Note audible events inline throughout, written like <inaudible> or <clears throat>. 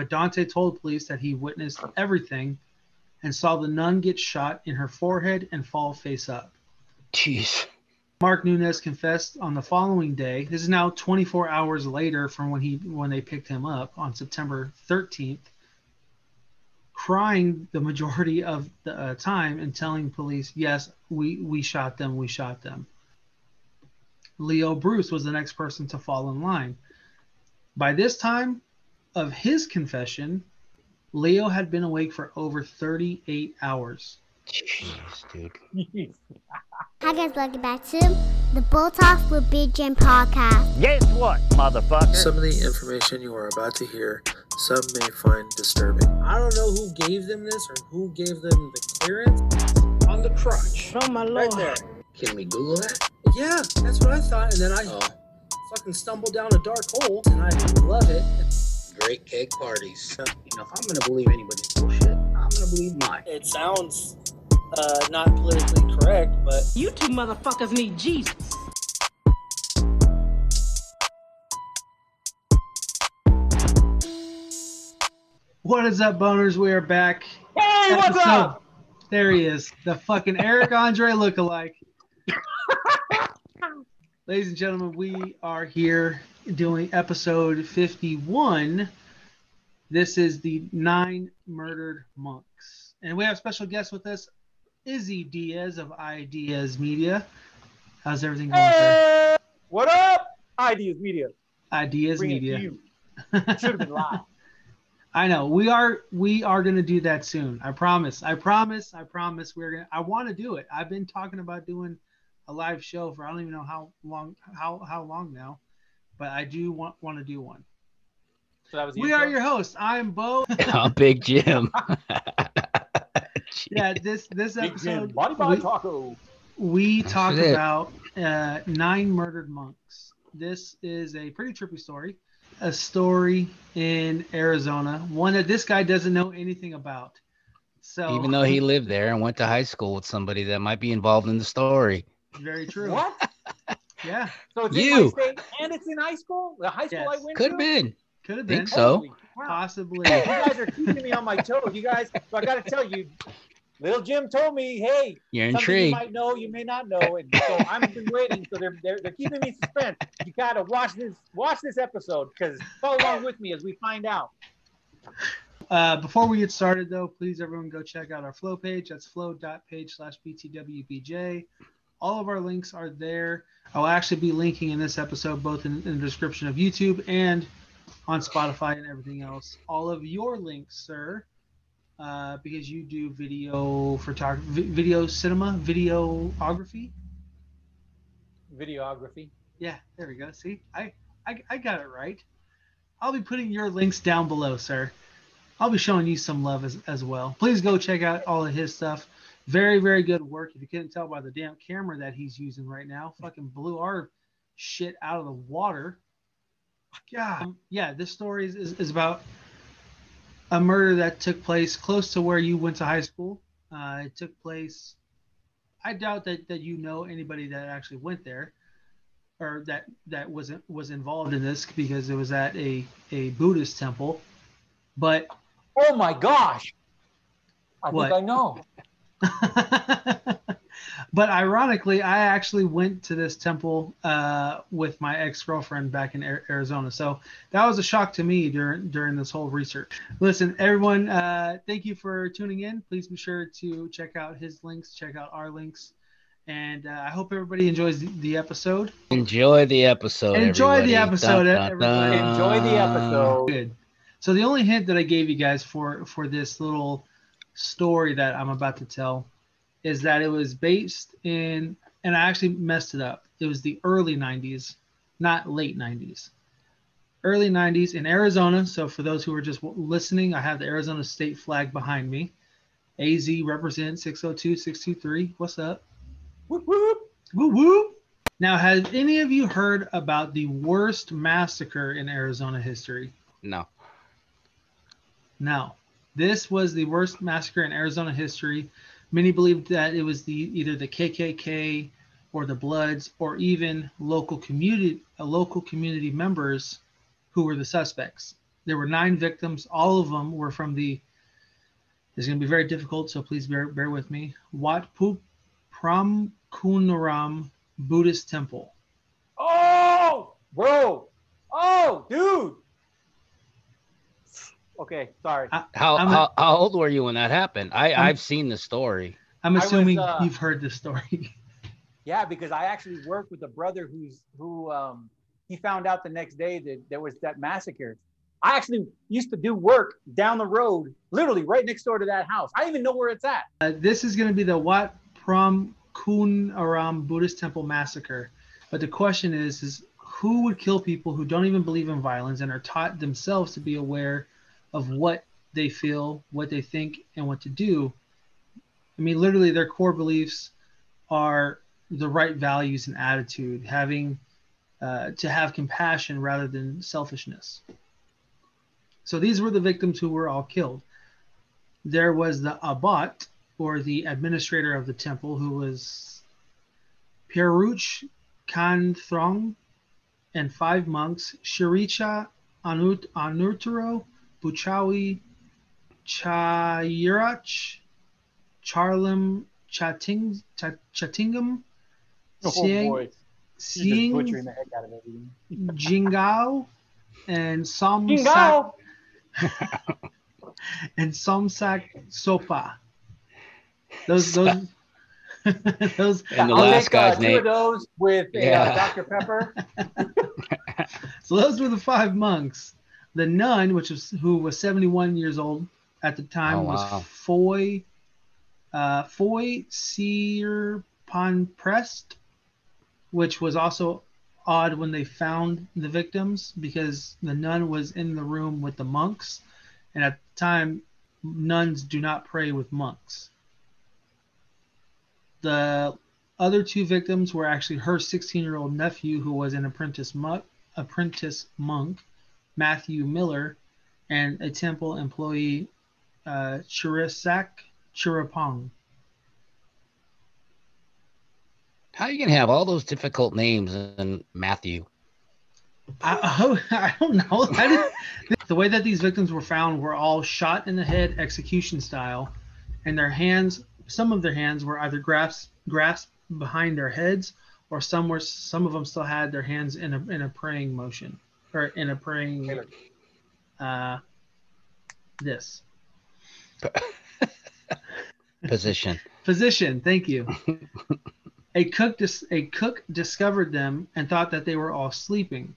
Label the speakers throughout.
Speaker 1: but Dante told police that he witnessed everything and saw the nun get shot in her forehead and fall face up.
Speaker 2: Jeez.
Speaker 1: Mark Nunez confessed on the following day. This is now 24 hours later from when he when they picked him up on September 13th, crying the majority of the uh, time and telling police, "Yes, we we shot them. We shot them." Leo Bruce was the next person to fall in line. By this time of his confession, Leo had been awake for over 38 hours.
Speaker 2: Jeez, dude. <laughs>
Speaker 3: Hi guys, welcome back to the Bull Talk with Big Jim podcast.
Speaker 4: Guess what, motherfucker?
Speaker 5: Some of the information you are about to hear, some may find disturbing.
Speaker 6: I don't know who gave them this or who gave them the clearance.
Speaker 5: On the crotch.
Speaker 4: Oh my lord.
Speaker 6: Right there.
Speaker 5: Can we Google that?
Speaker 6: Yeah, that's what I thought. And then I
Speaker 5: Oh,
Speaker 6: fucking stumbled down a dark hole and I love it.
Speaker 5: Great cake parties. You know, if I'm gonna believe anybody's bullshit, I'm gonna believe mine.
Speaker 6: It sounds uh, not politically correct, but
Speaker 7: You two motherfuckers need Jesus.
Speaker 1: What is up, boners? We are back.
Speaker 4: Hey, what's
Speaker 1: Episode-
Speaker 4: up?
Speaker 1: There he is, the fucking Eric Andre lookalike. <laughs> Ladies and gentlemen, we are here doing episode 51. This is the Nine Murdered Monks. And we have special guest with us, Izzy Diaz of iDiaz Media. How's everything going, sir?
Speaker 4: What up? iDiaz Media.
Speaker 1: Ideas
Speaker 4: Bring it
Speaker 1: Media. <laughs>
Speaker 4: Should have been live.
Speaker 1: I know we are we are gonna do that soon. I promise. I promise. I promise. We're gonna. I want to do it. I've been talking about doing a live show for I don't even know how long how how long now, but I do want want to do one.
Speaker 4: So that was
Speaker 1: We
Speaker 4: intro?
Speaker 1: are your hosts. I'm Bo. <laughs>
Speaker 2: I'm Big Jim. <laughs> <laughs>
Speaker 1: yeah. This this
Speaker 4: Big Jim,
Speaker 1: episode
Speaker 4: Body by
Speaker 1: we,
Speaker 4: Taco.
Speaker 1: we talk about uh, nine murdered monks. This is a pretty trippy story. A story in Arizona, one that this guy doesn't know anything about. So
Speaker 2: Even though he lived there and went to high school with somebody that might be involved in the story.
Speaker 1: very true.
Speaker 4: What?
Speaker 1: Yeah,
Speaker 4: So it's in
Speaker 2: You.
Speaker 4: my state and it's in high school? The high school I went
Speaker 2: Could
Speaker 4: to?
Speaker 2: Could have been.
Speaker 1: could have been.
Speaker 2: Think
Speaker 1: been
Speaker 2: so.
Speaker 4: Holy crap.
Speaker 1: possibly.
Speaker 4: You guys are keeping me on my toes. You guys, so I got to tell you, Little Jim told me, hey,
Speaker 2: You're
Speaker 4: something you
Speaker 2: intrigued.
Speaker 4: might know, you may not know, and so I've been waiting. So they're they're, they're keeping me suspense. You gotta watch this watch this episode because follow along with me as we find out.
Speaker 1: Uh, before we get started, though, please everyone go check out our flow page. That's flow.page slash btwbj. All of our links are there. I'll actually be linking in this episode both in, in the description of YouTube and on Spotify and everything else. All of your links, sir, uh, because you do video photography, video cinema, videography.
Speaker 4: Videography.
Speaker 1: Yeah, there we go. See, I, I, I got it right. I'll be putting your links down below, sir. I'll be showing you some love as, as well. Please go check out all of his stuff. Very, very good work. If you couldn't tell by the damn camera that he's using right now, fucking blew our shit out of the water. God, yeah, this story is, is, is about a murder that took place close to where you went to high school. Uh, it took place. I doubt that, that you know anybody that actually went there or that that wasn't was involved in this because it was at a a Buddhist temple. But
Speaker 4: Oh my gosh! I
Speaker 1: What?
Speaker 4: think I know. <laughs>
Speaker 1: but ironically, I actually went to this temple uh, with my ex girlfriend back in Ar- Arizona. So that was a shock to me during during this whole research. Listen, everyone, uh, thank you for tuning in. Please be sure to check out his links, check out our links, and uh, I hope everybody enjoys the, the episode.
Speaker 2: Enjoy the episode.
Speaker 1: Enjoy the episode,
Speaker 2: Dun, dun,
Speaker 1: everybody.
Speaker 2: dun.
Speaker 4: Enjoy the episode.
Speaker 1: Good. So the only hint that I gave you guys for for this little story that I'm about to tell is that it was based in, and I actually messed it up. It was the early 90s, not late 90s. Early 90s in Arizona. So for those who are just listening, I have the Arizona state flag behind me. AZ represents 602 623. What's up?
Speaker 4: Whoop, whoop.
Speaker 1: Woo woo. Now, has any of you heard about the worst massacre in Arizona history?
Speaker 2: No.
Speaker 1: No. This was the worst massacre in Arizona history. Many believed that it was the either the KKK or the Bloods or even local community uh, local community members who were the suspects. there were nine victims. All of them were from the. It's going to be very difficult, so please bear bear with me. Wat Promkunaram Buddhist Temple.
Speaker 4: Oh, bro. Oh, dude. Okay, sorry.
Speaker 2: How,
Speaker 1: I'm a-
Speaker 2: how how old were you when that happened? I
Speaker 1: I'm-
Speaker 2: I've seen the story.
Speaker 1: I'm
Speaker 4: I was,
Speaker 1: assuming
Speaker 4: uh,
Speaker 1: you've heard the story. <laughs>
Speaker 4: Yeah, because I actually worked with a brother who's who um he found out the next day that there was that massacre. I actually used to do work down the road, literally right next door to that house. I don't even know where it's at.
Speaker 1: Uh, this is going to be the Wat Pram Kun Aram Buddhist Temple massacre. But the question is, is who would kill people who don't even believe in violence and are taught themselves to be aware of what they feel, what they think, and what to do? I mean, literally, their core beliefs are the right values and attitude, having uh, to have compassion rather than selfishness. So these were the victims who were all killed there was the abbot or the administrator of the temple who was Piruch Kanthrong and five monks Shiricha Anut Anurtaro Buchawi Chayirach Charlam Chating Cha- Chatingam Sieng
Speaker 4: You're just
Speaker 1: Sieng
Speaker 4: butchering the heck out of. <laughs>
Speaker 1: Jingao and Som
Speaker 4: Jingo! <laughs>
Speaker 1: and Somsak Sopa. Those those <laughs> those
Speaker 2: And the
Speaker 4: I'll
Speaker 2: last
Speaker 4: take,
Speaker 2: guy's
Speaker 4: uh, two
Speaker 2: name.
Speaker 4: of those with a, uh, Dr. Pepper.
Speaker 1: so those were the five monks. The nun, which was who was 71 years old at the time,
Speaker 2: Oh,
Speaker 1: was
Speaker 2: wow.
Speaker 1: Foy uh, Foy Prest, which was also odd when they found the victims because the nun was in the room with the monks, and at the time, nuns do not pray with monks. The other two victims were actually her 16-year-old nephew, who was an apprentice monk, apprentice monk, Matthew Miller, and a temple employee, uh, Chirisak Chirapong.
Speaker 2: How you gonna have all those difficult names and Matthew?
Speaker 1: I, <laughs> I don't know. I the way that these victims were found were all shot in the head, execution style, and their hands, some of their hands were either grasped, grasped behind their heads, or some were, some of them still had their hands in a in a praying motion, or in a praying, uh, this <laughs>
Speaker 2: Position.
Speaker 1: position. Thank you. <laughs> a cook dis- a cook discovered them and thought that they were all sleeping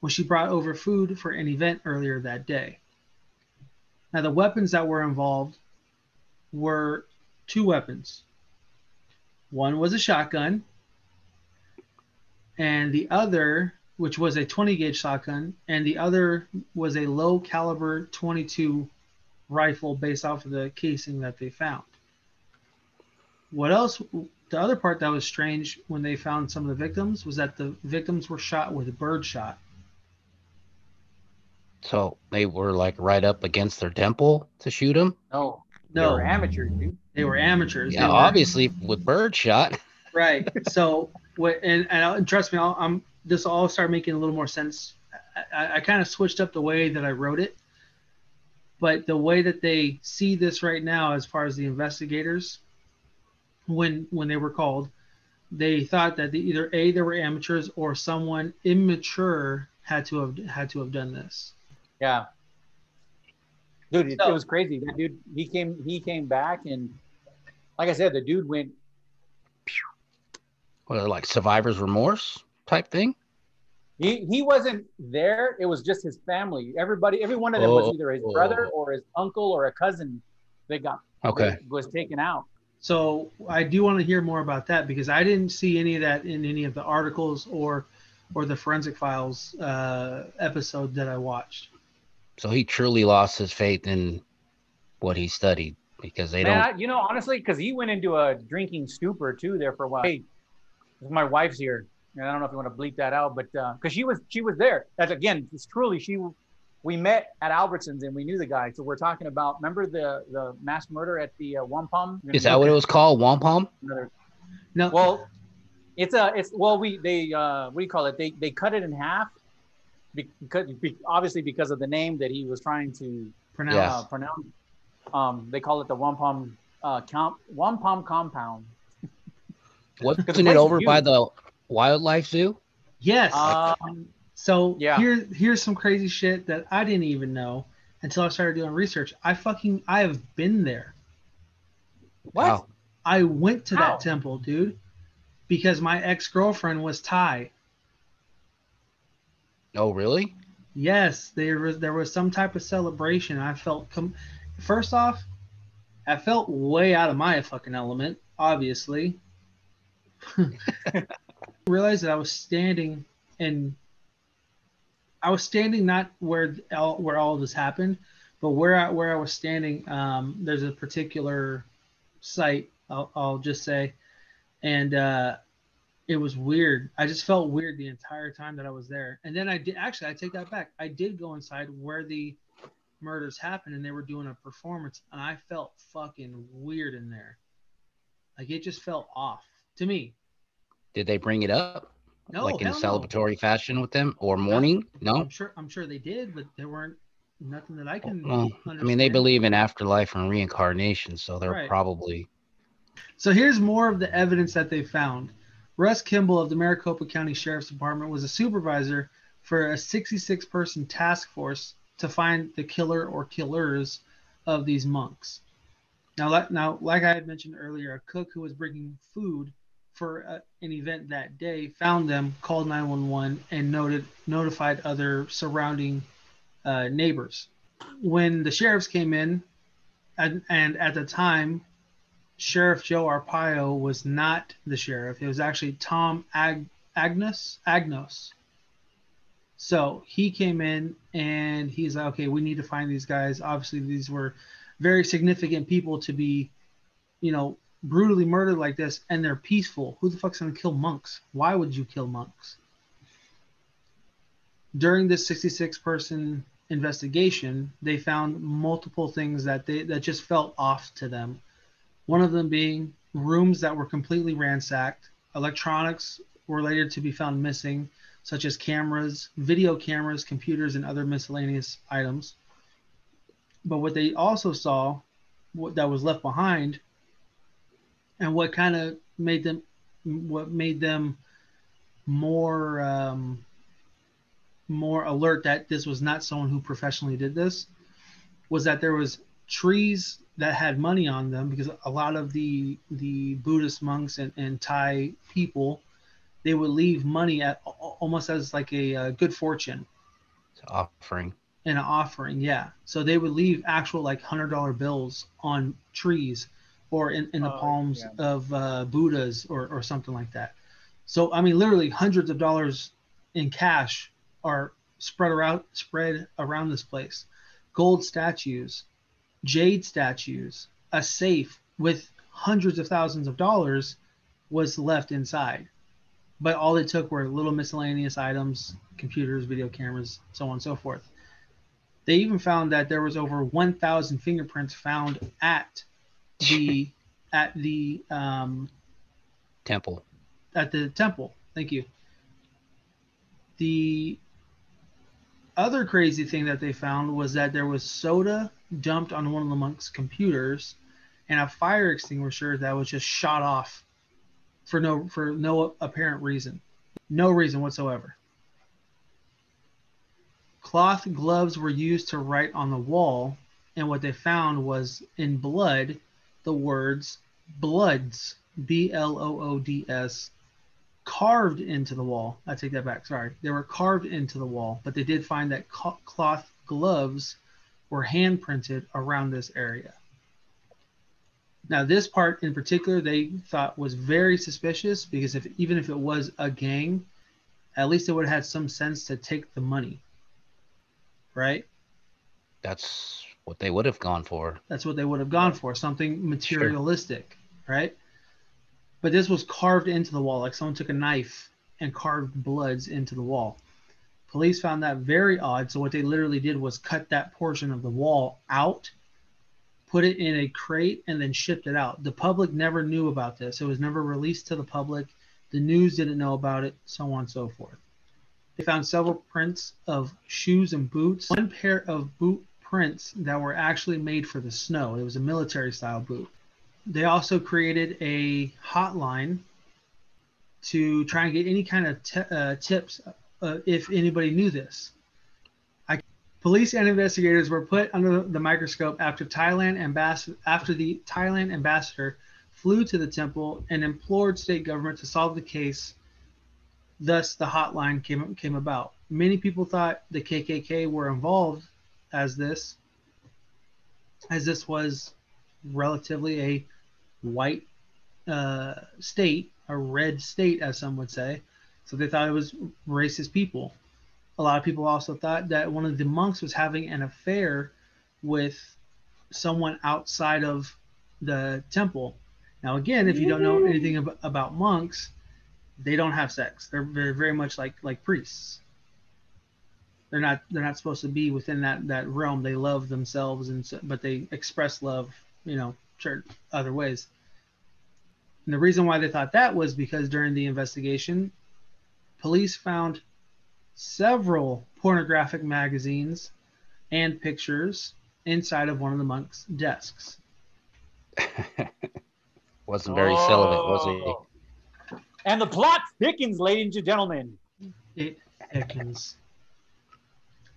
Speaker 1: when she brought over food for an event earlier that day. Now the weapons that were involved were two weapons. One was a shotgun, and the other, which was a 20 gauge shotgun, and the other was a low caliber 22 rifle based off of the casing that they found. What else? The other part that was strange when they found some of the victims was that the victims were shot with birdshot.
Speaker 2: So they were like right up against their temple to shoot them.
Speaker 4: No,
Speaker 1: No.
Speaker 4: they were amateurs, dude.
Speaker 1: They were amateurs.
Speaker 2: Yeah,
Speaker 1: were-
Speaker 2: obviously with birdshot.
Speaker 1: Right. So, what? And, and trust me, I'll, I'm this will all start making a little more sense. I, I, I kind of switched up the way that I wrote it, but the way that they see this right now, as far as the investigators, when when they were called, they thought that the, either a they were amateurs or someone immature had to have had to have done this.
Speaker 4: Yeah. Dude, it,
Speaker 1: So-
Speaker 4: it was crazy. That dude, he came, he came back, and like I said, the dude went.
Speaker 2: What, like survivor's remorse type thing?
Speaker 4: He he wasn't there. It was just his family. Everybody, every one of them was
Speaker 2: Oh.
Speaker 4: either his brother or his uncle or a cousin that got
Speaker 2: Okay.
Speaker 4: that was taken out.
Speaker 1: So I do want to hear more about that because I didn't see any of that in any of the articles or or the forensic files uh, episode that I watched.
Speaker 2: So he truly lost his faith in what he studied because they
Speaker 4: Man,
Speaker 2: don't.
Speaker 4: I, you know, honestly, because he went into a drinking stupor too there for a while. Hey, my wife's here, and I don't know if you want to bleep that out, but because she was she was there. That's again, it's truly she. We met at Albertsons and we knew the guy. So we're talking about. Remember the the mass murder at the uh, Wampum?
Speaker 2: Is that what it was called? Wampum?
Speaker 4: Another,
Speaker 1: No,
Speaker 4: well, it's a it's well we they uh what do you call it? They they cut it in half, because be, obviously because of the name that he was trying to
Speaker 1: Pronounce.
Speaker 2: Yeah.
Speaker 4: uh, pronounce. Um, they call it the wampum uh, comp, wampum compound.
Speaker 2: Wasn't <laughs>
Speaker 4: it
Speaker 2: it
Speaker 4: is
Speaker 2: over by the wildlife zoo?
Speaker 1: Yes.
Speaker 4: Um,
Speaker 1: So
Speaker 4: Yeah.
Speaker 1: here, here's some crazy shit that I didn't even know until I started doing research. I fucking I have been there.
Speaker 4: what?
Speaker 2: Wow.
Speaker 1: I went to
Speaker 4: How?
Speaker 1: that temple, dude, because my ex girlfriend was Thai.
Speaker 2: Oh, really?
Speaker 1: Yes, there was there was some type of celebration. I felt com- first off, I felt way out of my fucking element. Obviously, <laughs> <laughs> realized that I was standing and I was standing not where all, where all of this happened, but where I, where I was standing. Um, there's a particular site. I'll, I'll just say, and uh, it was weird. I just felt weird the entire time that I was there. And then I did actually I take that back. I did go inside where the murders happened and they were doing a performance and I felt fucking weird in there. Like it just felt off to me.
Speaker 2: Did they bring it up?
Speaker 1: No,
Speaker 2: like in
Speaker 1: no.
Speaker 2: celebratory fashion with them or mourning? No.
Speaker 1: I'm sure I'm sure they did, but there weren't nothing that I can
Speaker 2: Well, I mean, they believe in afterlife and reincarnation, so they're
Speaker 1: Right.
Speaker 2: probably
Speaker 1: So here's more of the evidence that they found. Russ Kimball of the Maricopa County Sheriff's Department was a supervisor for a 66 person task force to find the killer or killers of these monks. Now, like, now, like I had mentioned earlier, a cook who was bringing food for a, an event that day found them, called 911, and noted notified other surrounding uh, neighbors. When the sheriffs came in, and, and at the time, Sheriff Joe Arpaio was not the sheriff. It was actually Tom Ag- Agnos. Agnos. So he came in and he's like, okay, we need to find these guys. Obviously, these were very significant people to be, you know, brutally murdered like this, and they're peaceful. Who the fuck's gonna kill monks? Why would you kill monks? During this 66 person investigation, they found multiple things that they that just felt off to them. One of them being rooms that were completely ransacked, electronics were later to be found missing, such as cameras, video cameras, computers, and other miscellaneous items. But what they also saw, what that was left behind, and what kind of made them, what made them more um, more alert that this was not someone who professionally did this, was that there was trees that had money on them because a lot of the the Buddhist monks and, and Thai people they would leave money at almost as like a, uh good fortune
Speaker 2: offering.
Speaker 1: an offering yeah so they would leave actual like hundred dollar bills on trees or in, in the
Speaker 4: Oh,
Speaker 1: palms
Speaker 4: yeah.
Speaker 1: of uh, buddhas or, or something like that. So i mean literally hundreds of dollars in cash are spread around spread around this place. Gold statues jade statues a safe with hundreds of thousands of dollars was left inside. But all they took were little miscellaneous items computers video cameras so on and so forth. They even found that there was over 1000 fingerprints found at the <laughs> at the um,
Speaker 2: Temple.
Speaker 1: at the temple. Thank you. The other crazy thing that they found was that there was soda dumped on one of the monks' computers and a fire extinguisher that was just shot off for no for no apparent reason. No reason whatsoever. Cloth gloves were used to write on the wall, and what they found was in blood the words bloods B L O O D S carved into the wall. I take that back. Sorry. They were carved into the wall, but they did find that cloth gloves were hand printed around this area. Now, this part in particular, they thought was very suspicious because if even if it was a gang, at least it would have had some sense to take the money. Right?
Speaker 2: That's what they would have gone for.
Speaker 1: That's what they would have gone for, something materialistic, right? But this was carved into the wall, like someone took a knife and carved bloods into the wall. Police found that very odd, so what they literally did was cut that portion of the wall out, put it in a crate, and then shipped it out. The public never knew about this. It was never released to the public. The news didn't know about it, so on and so forth. They found several prints of shoes and boots. One pair of boot prints that were actually made for the snow. It was a military style boot. They also created a hotline to try and get any kind of t- uh, tips uh, if anybody knew this. I, police and investigators were put under the microscope after Thailand ambas- after the Thailand ambassador flew to the temple and implored state government to solve the case. Thus, the hotline came came about. Many people thought the KKK were involved as this, as this was relatively a white uh, state, a red state, as some would say. So they thought it was racist people. A lot of people also thought that one of the monks was having an affair with someone outside of the temple. Now, again, if you don't know anything ab- about monks, they don't have sex. They're very, very much like like priests. They're not they're not supposed to be within that that realm. They love themselves and so, but they express love, you know, church other ways. And the reason why they thought that was because during the investigation, police found several pornographic magazines and pictures inside of one of the monks' desks. <laughs>
Speaker 2: Wasn't very celibate, was he?
Speaker 4: Oh. And the plot thickens, ladies and gentlemen.
Speaker 1: It Ekins.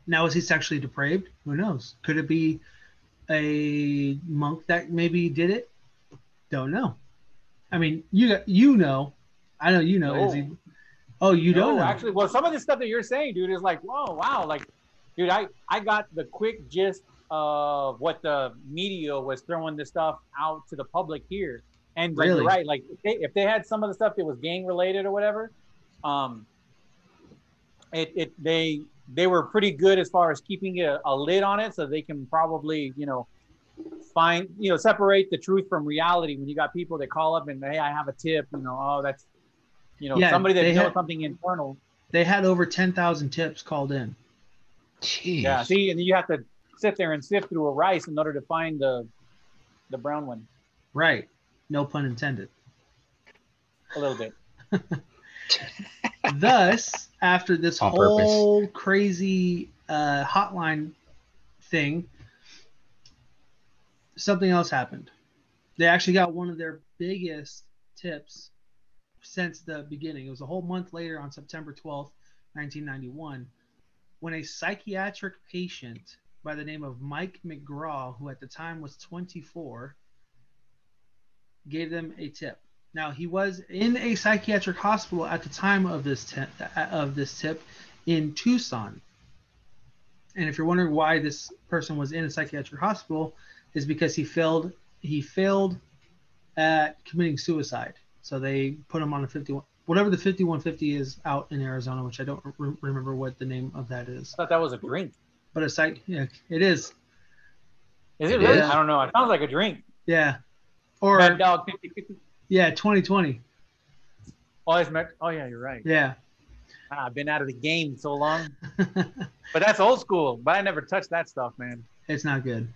Speaker 1: Now, is he sexually depraved? Who knows? Could it be a monk that maybe did it? Don't know. I mean, you you know, I know you know. Is he? Oh, you don't know.
Speaker 4: actually. Well, some of the stuff that you're saying, dude, is like, whoa, wow, like, dude, I I got the quick gist of what the media was throwing this stuff out to the public here, and like,
Speaker 1: Really?
Speaker 4: you're right, like if they, if they had some of the stuff that was gang related or whatever, um, it it they they were pretty good as far as keeping a, a lid on it, so they can probably you know find you know separate the truth from reality when you got people that call up and hey I have a tip you know oh that's you know
Speaker 1: Yeah,
Speaker 4: somebody that knows
Speaker 1: had-
Speaker 4: something internal
Speaker 1: They had over ten thousand tips called in.
Speaker 2: Jeez.
Speaker 4: yeah see and you have to sit there and sift through a rice in order to find the the brown one
Speaker 1: Right. No pun intended.
Speaker 4: a little bit <laughs>
Speaker 1: Thus, after this
Speaker 2: On purpose.
Speaker 1: whole crazy uh, hotline thing, something else happened. They actually got one of their biggest tips since the beginning. It was a whole month later on September 12th, 1991, when a psychiatric patient by the name of Mike McGraw, who at the time was 24, gave them a tip. Now he was in a psychiatric hospital at the time of this tip, of this tip in Tucson. And if you're wondering why this person was in a psychiatric hospital, is because he failed he failed at committing suicide. So they put him on a 51 whatever the 5150 is out in Arizona, which I don't re- remember what the name of that is.
Speaker 4: I thought that was a drink
Speaker 1: But a psych yeah, it is.
Speaker 4: is it really
Speaker 1: is.
Speaker 4: I don't know it sounds like a drink
Speaker 1: Yeah. Or
Speaker 4: Mad dog 50, 50.
Speaker 1: Yeah, 2020.
Speaker 4: oh it's Mad- oh yeah you're right
Speaker 1: Yeah.
Speaker 4: Ah, I've been out of the game so long <laughs> but that's old school but I never touched that stuff man
Speaker 1: it's not good.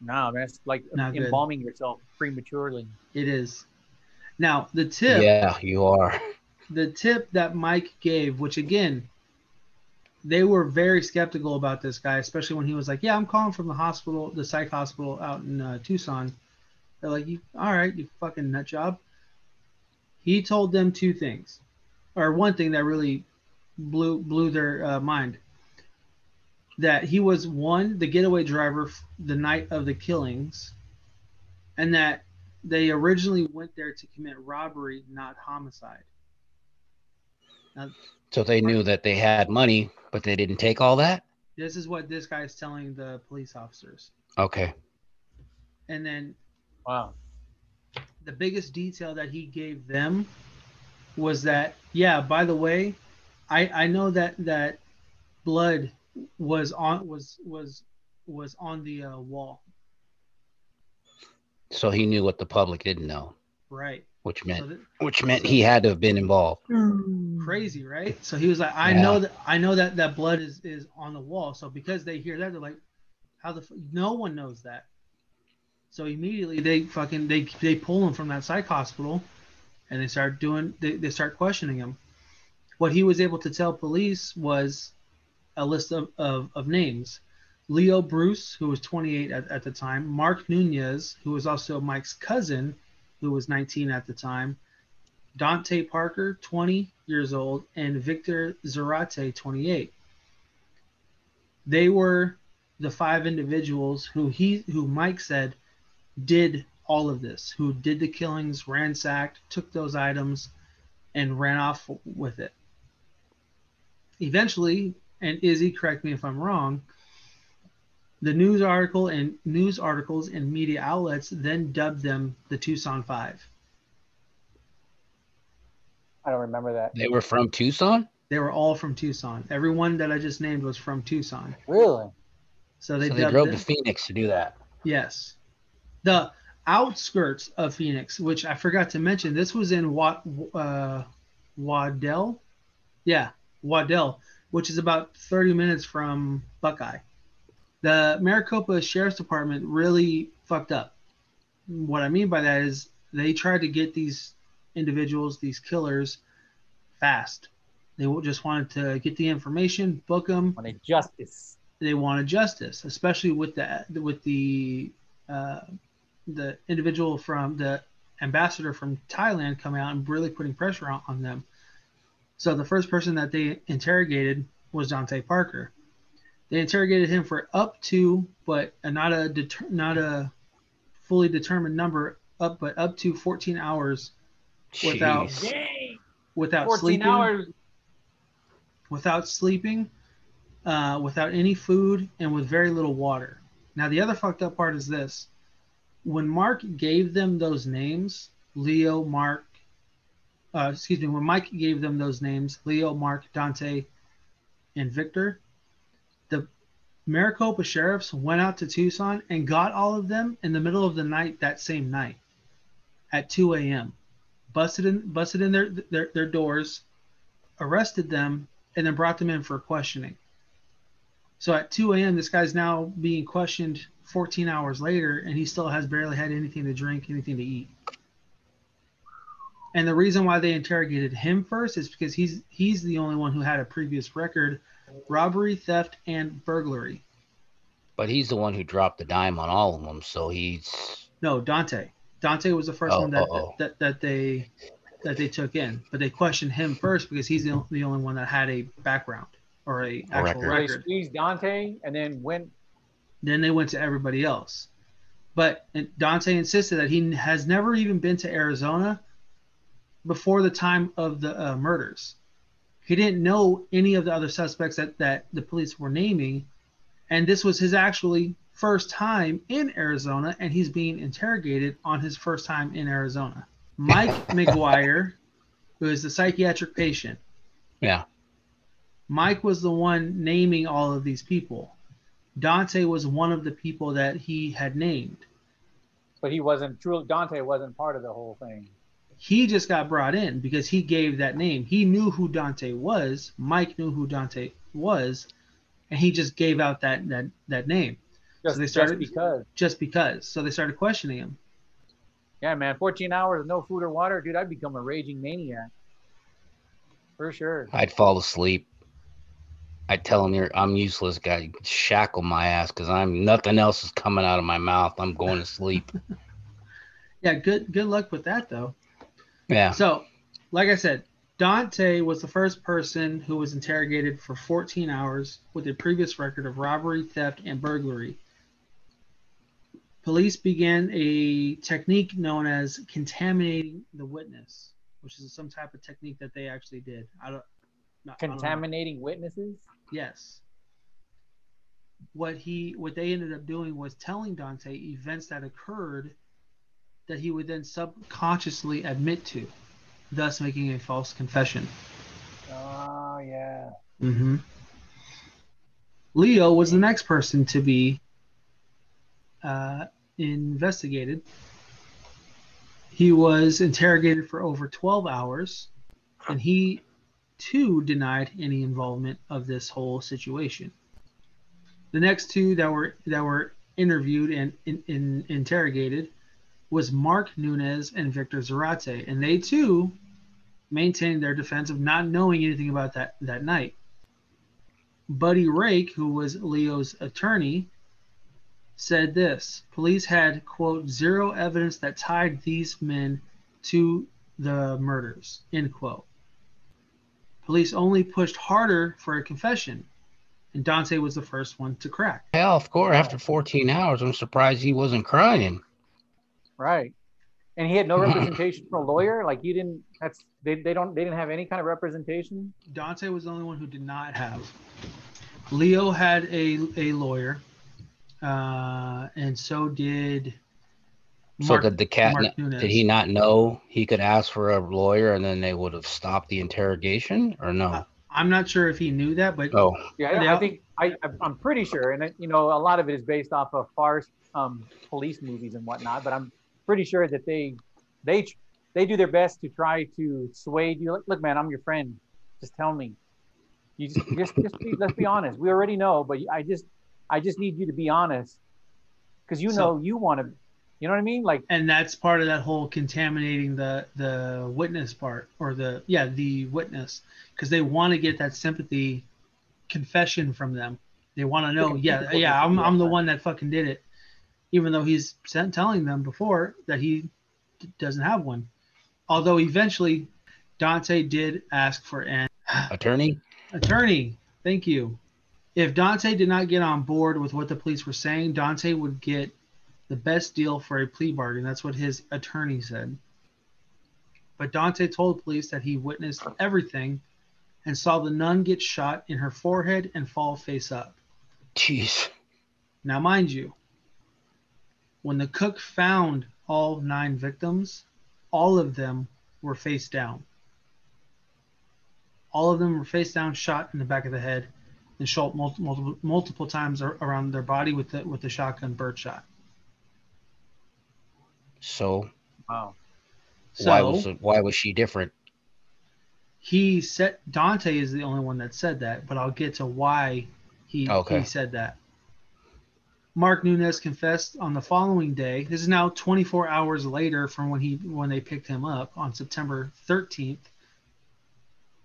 Speaker 4: no man it's like
Speaker 1: Not good.
Speaker 4: embalming yourself prematurely
Speaker 1: It is. Now, the tip
Speaker 2: Yeah, you are.
Speaker 1: the tip that Mike gave, which again, they were very skeptical about this guy, especially when he was like, "Yeah, I'm calling from the hospital, the psych hospital out in uh, Tucson." They're like, "You all right? You fucking nut job." He told them two things, or one thing that really blew blew their uh, mind. That he was one, the getaway driver the night of the killings, and that they originally went there to commit robbery, not homicide.
Speaker 2: Now, So they knew that they had money, but they didn't take all that?
Speaker 1: This is what this guy is telling the police officers.
Speaker 2: Okay.
Speaker 1: And then
Speaker 4: wow
Speaker 1: the biggest detail that he gave them was that, yeah, by the way, I I know that that blood was on was was was on the uh, wall,
Speaker 2: So he knew what the public didn't know,
Speaker 1: right?
Speaker 2: which
Speaker 1: So
Speaker 2: meant which meant he had to have been involved.
Speaker 1: crazy, right? So he was like, I
Speaker 2: Yeah.
Speaker 1: know that I know that that blood is is on the wall. So because they hear that, they're like, how the f-? no one knows that. So immediately they fucking they they pull him from that psych hospital, and they start doing they, they start questioning him, What he was able to tell police was a list of, of, of names. Leo Bruce, who was 28 at, at the time, Mark Nunez, who was also Mike's cousin, who was 19 at the time, Dante Parker, 20 years old, and Victor Zarate, 28. They were the five individuals who he who Mike said did all of this, who did the killings, ransacked, took those items, and ran off with it. Eventually, and Izzy, correct me if I'm wrong, the news article and news articles and media outlets then dubbed them the Tucson Five.
Speaker 4: I don't remember that.
Speaker 2: They were from Tucson?
Speaker 1: They were all from Tucson. Everyone that I just named was from Tucson.
Speaker 4: Really?
Speaker 1: So they,
Speaker 2: so they drove
Speaker 1: it-
Speaker 2: to Phoenix to do that.
Speaker 1: Yes. The outskirts of Phoenix, which I forgot to mention, this was in Wa- uh, Waddell. Yeah, Waddell, which is about 30 minutes from Buckeye. The Maricopa Sheriff's Department really fucked up. What I mean by that is they tried to get these individuals, these killers, fast. They just wanted to get the information, book them,
Speaker 4: Wanted justice.
Speaker 1: they wanted justice, especially with the with the uh, the individual from the ambassador from Thailand coming out and really putting pressure on, on them. So the first person that they interrogated was Dante Parker. They interrogated him for up to, but not a deter, not a fully determined number, up but up to 14 hours Without-
Speaker 2: Jeez.
Speaker 4: Dang.
Speaker 1: without
Speaker 4: 14
Speaker 1: sleeping.
Speaker 4: hours.
Speaker 1: without sleeping, uh, without any food, and with very little water. Now, the other fucked up part is this. When Mark gave them those names, Leo, Mark, uh, excuse me, when Mike gave them those names, Leo, Mark, Dante, and Victor, the Maricopa sheriffs went out to Tucson and got all of them in the middle of the night that same night at 2 a.m. Busted in, busted in their, their, their doors, arrested them, and then brought them in for questioning. So at 2 a.m., this guy's now being questioned 14 hours later, and he still has barely had anything to drink, anything to eat. And the reason why they interrogated him first is because he's he's the only one who had a previous record, robbery, theft, and burglary.
Speaker 2: But he's the one who dropped the dime on all of them, so he's
Speaker 1: No, Dante. Dante was the first
Speaker 2: Oh,
Speaker 1: one that,
Speaker 2: oh, oh.
Speaker 1: that that they that they took in, but they questioned him first because he's the, the only one that had a background or a actual
Speaker 2: record.
Speaker 4: So they squeezed Dante and then went.
Speaker 1: Then they went to everybody else. But Dante insisted that he has never even been to Arizona before the time of the uh, murders. He didn't know any of the other suspects that, that the police were naming. And this was his actually first time in Arizona, and he's being interrogated on his first time in Arizona. Mike <laughs> McGuire, who is the psychiatric patient,
Speaker 2: yeah.
Speaker 1: Mike was the one naming all of these people. Dante was one of the people that he had named.
Speaker 4: But he wasn't true. Dante wasn't part of the whole thing.
Speaker 1: He just got brought in because he gave that name. He knew who Dante was. Mike knew who Dante was, and he just gave out that that, that name
Speaker 4: Just,
Speaker 1: they
Speaker 4: just
Speaker 1: started-
Speaker 4: because.
Speaker 1: just because. So they started questioning him.
Speaker 4: Yeah, man. 14 hours, no food or water, dude. I'd become a raging maniac. For sure.
Speaker 2: I'd fall asleep. I'd tell him you're I'm useless, guy. Shackle my ass because I'm nothing else is coming out of my mouth. I'm going to sleep. <laughs>
Speaker 1: Yeah, good good luck with that though.
Speaker 2: Yeah.
Speaker 1: So, like I said, Dante was the first person who was interrogated for 14 hours with a previous record of robbery, theft, and burglary. Police began a technique known as contaminating the witness, which is some type of technique that they actually did. I don't. no, I don't know.
Speaker 4: Contaminating witnesses.
Speaker 1: Yes. What he what they ended up doing was telling Dante events that occurred that he would then subconsciously admit to, thus making a false confession.
Speaker 4: Oh, yeah.
Speaker 1: Mm-hmm. Leo was the next person to be uh, investigated. He was interrogated for over 12 hours, and he too denied any involvement of this whole situation. The next two that were that were interviewed and in, in, interrogated was Mark Nunez and Victor Zarate, and they too maintained their defense of not knowing anything about that, that night. Buddy Rake, who was Leo's attorney, said this Police had, quote, zero evidence that tied these men to the murders, end quote. Police only pushed harder for a confession, and Dante was the first one to crack.
Speaker 2: Hell, of course, after 14 hours, I'm surprised he wasn't crying.
Speaker 4: Right. And he had no <clears throat> representation from a lawyer. Like you didn't. That's they. They don't. They didn't have any kind of representation.
Speaker 1: Dante was the only one who did not have. Leo had a a lawyer, uh, and so did.
Speaker 2: So did the cat?
Speaker 1: Mark.
Speaker 2: Did he not know he could ask for a lawyer and then they would have stopped the interrogation, or no?
Speaker 1: I'm not sure if he knew that, but
Speaker 2: Oh,
Speaker 4: Yeah, I- I think I. I'm- I'm pretty sure, and it- you know, a lot of it is based off of farce, um, police movies and whatnot. But I'm pretty sure that they, they, they do their best to try to sway you. Look, look, man, I'm your friend. Just tell me. You just, just, just be, let's be honest. We already know, but I just, I just need you to be honest, because you
Speaker 1: So-
Speaker 4: know you want to. You know what I mean? Like,
Speaker 1: and that's part of that whole contaminating the the witness part or the yeah the witness. Because they want to get that sympathy confession from them. They want to know
Speaker 4: can-
Speaker 1: yeah
Speaker 4: they
Speaker 1: yeah i'm, I'm the one that fucking did it even though he's sent, telling them before that he d- doesn't have one. Although eventually dante did ask for an <sighs>
Speaker 2: attorney?
Speaker 1: attorney thank you. If dante did not get on board with what the police were saying dante would get the best deal for a plea bargain that's what his attorney said but dante told police that he witnessed everything and saw the nun get shot in her forehead and fall face up
Speaker 2: Jeez.
Speaker 1: now mind you when the cook found all nine victims all of them were face down all of them were face down, shot in the back of the head, and shot multiple, multiple, multiple times around their body with the with the shotgun bird shot.
Speaker 2: So
Speaker 4: wow.
Speaker 1: So
Speaker 2: why was why was she different?
Speaker 1: he said Dante is the only one that said that, but I'll get to why he
Speaker 2: Okay.
Speaker 1: he said that. Mark Nunez confessed on the following day. This is now 24 hours later from when he when they picked him up on September 13th,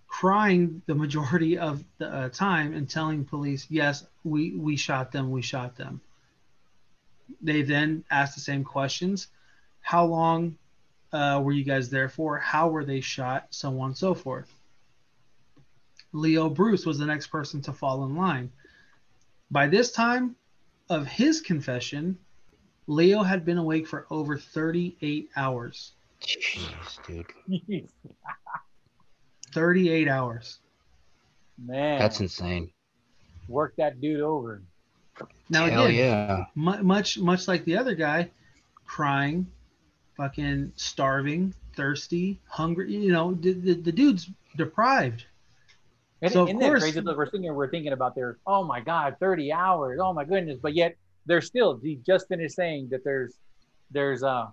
Speaker 1: crying the majority of the uh, time and telling police, "Yes, we we shot them. We shot them." They then asked the same questions: How long uh, were you guys there for? How were they shot? So on and so forth. Leo Bruce was the next person to fall in line. By this time of his confession, Leo had been awake for over 38 hours.
Speaker 2: Jeez, dude. <laughs>
Speaker 1: 38 hours.
Speaker 4: Man,
Speaker 2: That's insane.
Speaker 4: work that dude over.
Speaker 1: Now
Speaker 2: Hell
Speaker 1: again,
Speaker 2: yeah.
Speaker 1: much much like the other guy, crying, fucking starving, thirsty, hungry. You know, the, the, the dude's deprived.
Speaker 4: And,
Speaker 1: So, of course-
Speaker 4: crazy? Look, we're sitting here, we're thinking about their, oh my God, 30 hours. Oh my goodness. But yet they're still, he just finished saying that there's, there's uh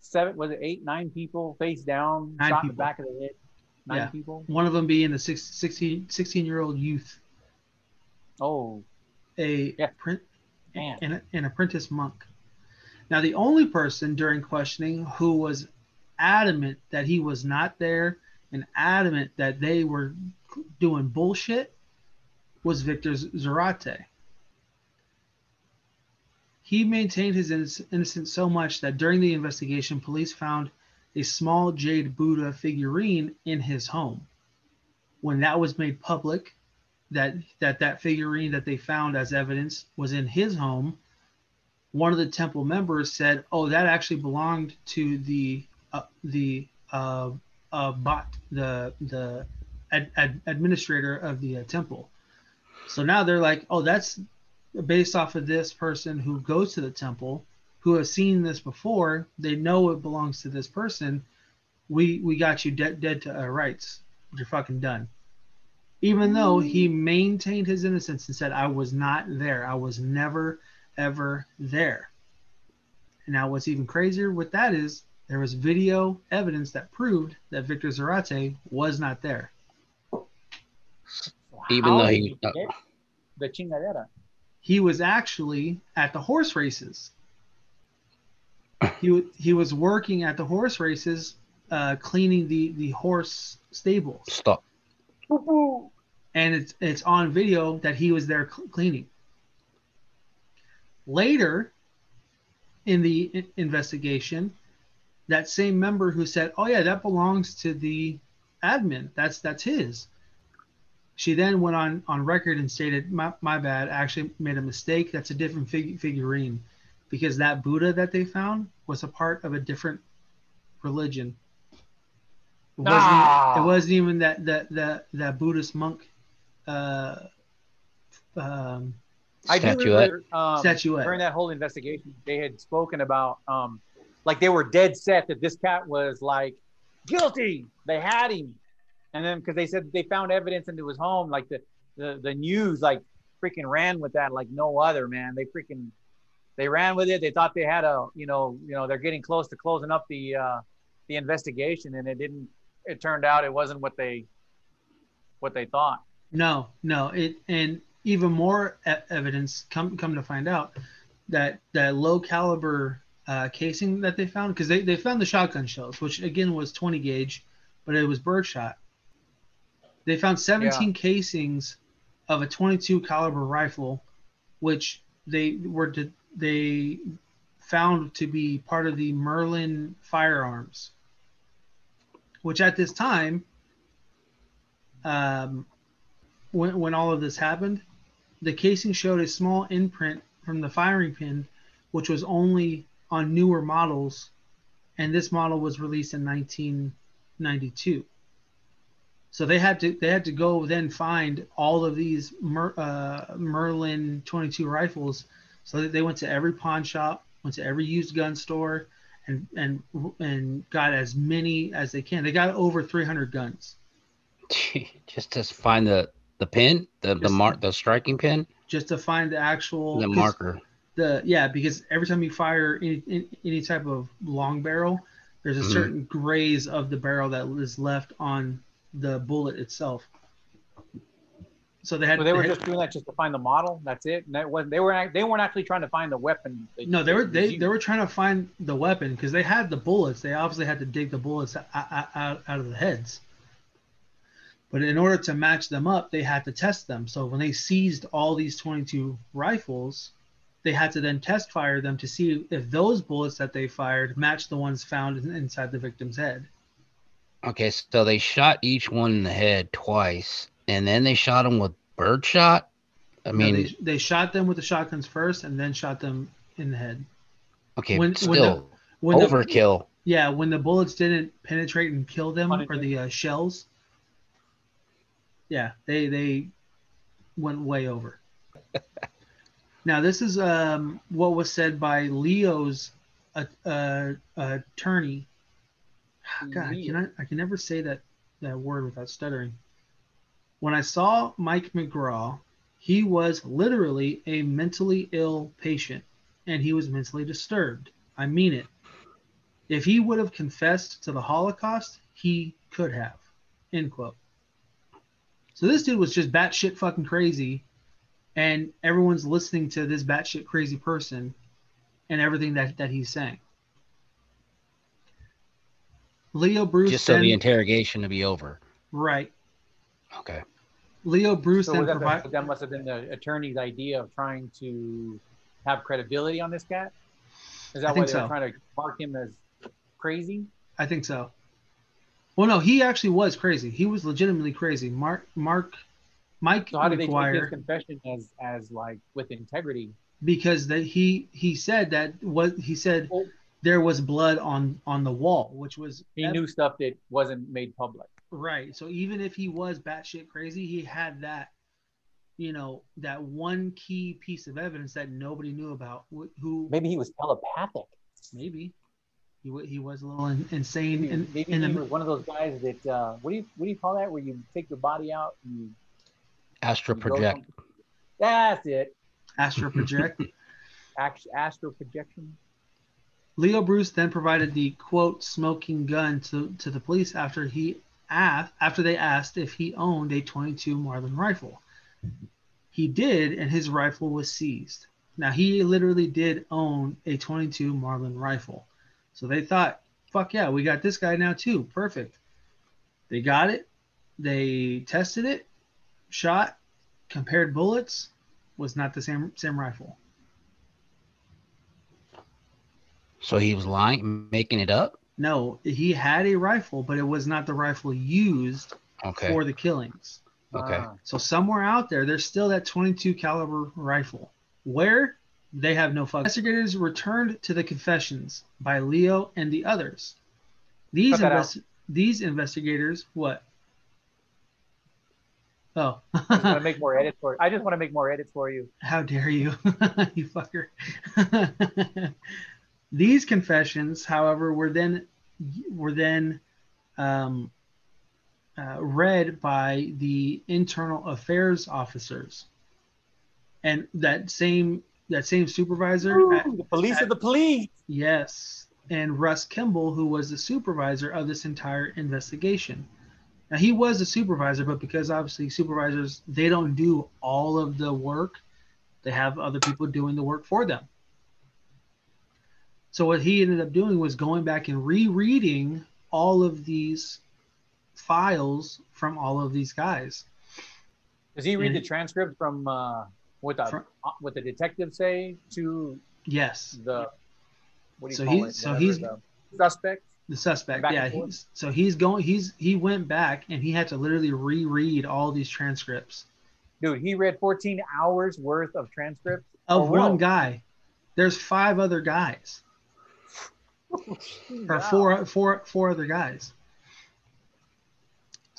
Speaker 4: seven, was it eight, nine people face down,
Speaker 1: Nine
Speaker 4: shot in the back of the head. Nine
Speaker 1: Yeah.
Speaker 4: people.
Speaker 1: One of them being a six, 16, 16 year old youth,
Speaker 4: Oh,
Speaker 1: a
Speaker 4: Yeah.
Speaker 1: print,
Speaker 4: man.
Speaker 1: an, an apprentice monk. Now, the only person during questioning who was adamant that he was not there and adamant that they were doing bullshit was Victor Zarate. He maintained his innocence so much that during the investigation, police found a small jade Buddha figurine in his home. When that was made public, that that that figurine that they found as evidence was in his home, one of the temple members said, "Oh, that actually belonged to the uh, the uh, uh, bot the the ad, ad, administrator of the uh, temple." So now they're like, "Oh, that's based off of this person who goes to the temple, who has seen this before. They know it belongs to this person. We we got you dead dead to uh, rights. You're fucking done." Even though he maintained his innocence and said, "I was not there. I was never ever there." And now, what's even crazier with that is there was video evidence that proved that Victor Zarate was not there.
Speaker 2: Even
Speaker 4: How
Speaker 2: though
Speaker 4: did
Speaker 2: he-
Speaker 4: the chingadera.
Speaker 1: He was actually at the horse races. He he was working at the horse races uh, cleaning the the horse stables,
Speaker 2: Stop.
Speaker 1: and it's it's on video that he was there cleaning. Later, in the investigation, that same member who said, "Oh yeah, that belongs to the admin. That's that's his." She then went on on record and stated, "My, my bad. I actually made a mistake. That's a different fig- figurine, because that Buddha that they found was a part of a different religion. It wasn't,
Speaker 4: Ah.
Speaker 1: it wasn't even that that that that Buddhist monk uh, um,
Speaker 4: I do remember um,
Speaker 1: statuette.
Speaker 4: during that whole investigation, they had spoken about um, like they were dead set that this cat was like guilty. They had him, and then because they said they found evidence into his home, like the the the news like freaking ran with that like no other man. They freaking they ran with it. They thought they had a you know you know they're getting close to closing up the uh, the investigation, and it didn't. It turned out it wasn't what they what they thought.
Speaker 1: No, no. It and even more e- evidence come come to find out that that low caliber uh, casing that they found because they, they found the shotgun shells, which again was 20 gauge, but it was birdshot. They found 17 casings of a 22 caliber rifle, which they were to, they found to be part of the Marlin firearms, which at this time um, when, when all of this happened, the casing showed a small imprint from the firing pin, which was only on newer models, and this model was released in 1992. So they had to they had to go then find all of these Mer, uh, Marlin 22 rifles. So they went to every pawn shop, went to every used gun store, and and and got as many as they can. They got over 300 guns. <laughs>
Speaker 2: Just to find the the pin, the the mark, the striking pin,
Speaker 1: just to find the actual
Speaker 2: the
Speaker 1: 'cause
Speaker 2: marker.
Speaker 1: The yeah, because every time you fire any, any, any type of long barrel, there's a
Speaker 2: Mhm.
Speaker 1: certain graze of the barrel that is left on the bullet itself. So they had.
Speaker 4: So they were
Speaker 1: had-
Speaker 4: just doing that just to find the model. That's it. And that wasn't. They were. act- They weren't actually trying to find the weapon. that-
Speaker 1: no, they were
Speaker 4: that
Speaker 1: they, they were trying to find the weapon because they had the bullets. They obviously had to dig the bullets out, out, out of the heads. But in order to match them up, they had to test them. So when they seized all these 22 rifles, they had to then test fire them to see if those bullets that they fired matched the ones found inside the victim's head.
Speaker 2: Okay, so they shot each one in the head twice, and then they shot them with birdshot. I
Speaker 1: No,
Speaker 2: mean,
Speaker 1: they, they shot them with the shotguns first and then shot them in the head.
Speaker 2: okay,
Speaker 1: when- when
Speaker 2: still
Speaker 1: the- When the,
Speaker 2: overkill.
Speaker 1: yeah, when the bullets didn't penetrate and kill them or the uh, shells, yeah, they they went way over. <laughs> now this is um, what was said by Leo's uh, uh, attorney. God,
Speaker 4: Leo.
Speaker 1: can I? I can never say that that word without stuttering. When I saw Mike McGraw, he was literally a mentally ill patient, and he was mentally disturbed. I mean it. If he would have confessed to the Holocaust, he could have. End quote. So this dude was just batshit fucking crazy, and everyone's listening to this batshit crazy person and everything that, that he's saying. Leo Bruce
Speaker 2: Just so
Speaker 1: then,
Speaker 2: the interrogation to be over.
Speaker 1: right.
Speaker 2: Okay.
Speaker 1: Leo Bruce
Speaker 4: So
Speaker 1: then
Speaker 4: was that, the- that must have been the attorney's idea of trying to have credibility on this cat. Is
Speaker 1: I
Speaker 4: that why
Speaker 1: think
Speaker 4: they
Speaker 1: so.
Speaker 4: were trying to mark him as crazy?
Speaker 1: I think so. Well, no, he actually was crazy. He was legitimately crazy. Mark, Mark, Mike
Speaker 4: So how they his confession as as like with integrity?
Speaker 1: because that he he said that what he said
Speaker 4: Oh.
Speaker 1: there was blood on on the wall, which was
Speaker 4: He
Speaker 1: ev-
Speaker 4: knew stuff that wasn't made public.
Speaker 1: right. So even if he was batshit crazy, he had that, you know, that one key piece of evidence that nobody knew about. wh- Who
Speaker 4: Maybe he was telepathic.
Speaker 1: maybe he wa- he was a little in, insane
Speaker 4: Maybe,
Speaker 1: in,
Speaker 4: maybe
Speaker 1: in
Speaker 4: he
Speaker 1: the
Speaker 4: was one of those guys that uh, what do you what do you call that? Where you take your body out and you,
Speaker 2: Astro project.
Speaker 4: some- That's it.
Speaker 1: astral project. <laughs>
Speaker 4: Act- astral projection.
Speaker 1: Leo Bruce then provided the quote smoking gun to, to the police after he asked after they asked if he owned a 22 Marlin rifle. He did, and his rifle was seized. Now he literally did own a 22 Marlin rifle, so they thought fuck yeah, we got this guy now too. Perfect. They got it. They tested it, shot, compared bullets, was not the same same rifle.
Speaker 2: So he was lying, making it up.
Speaker 1: No, he had a rifle, but it was not the rifle used
Speaker 2: Okay.
Speaker 1: for the killings.
Speaker 2: Okay.
Speaker 4: Ah.
Speaker 1: So somewhere out there, there's still that 22 caliber rifle. Where they have no fuck. Investigators returned to the confessions by Leo and the others. These
Speaker 4: Cut that out.
Speaker 1: invest- these investigators, what? Oh,
Speaker 4: I just want to make more edits for. I just want to make more edits for you.
Speaker 1: how dare you, <laughs> you fucker! <laughs> These confessions, however, were then were then um, uh, read by the internal affairs officers, and that same that same supervisor, at-
Speaker 4: the police of the police.
Speaker 1: yes, and Russ Kimball, who was the supervisor of this entire investigation. Now he was the supervisor, but because obviously supervisors they don't do all of the work, they have other people doing the work for them. So what he ended up doing was going back and rereading all of these files from all of these guys.
Speaker 4: Does he read
Speaker 1: And-
Speaker 4: the transcript from uh, what the
Speaker 1: From-
Speaker 4: uh, what the detectives say to
Speaker 1: Yes,
Speaker 4: the what do you
Speaker 1: So
Speaker 4: call
Speaker 1: he-
Speaker 4: it?
Speaker 1: so
Speaker 4: Whatever,
Speaker 1: he's-
Speaker 4: the suspect.
Speaker 1: the suspect. Yeah, he's, so he's going. He's he went back and he had to literally reread all these transcripts
Speaker 4: Dude, he read 14 hours worth of transcripts.
Speaker 1: of
Speaker 4: Oh,
Speaker 1: one
Speaker 4: wow.
Speaker 1: guy. There's five other guys, <laughs> or
Speaker 4: Wow.
Speaker 1: four four four other guys.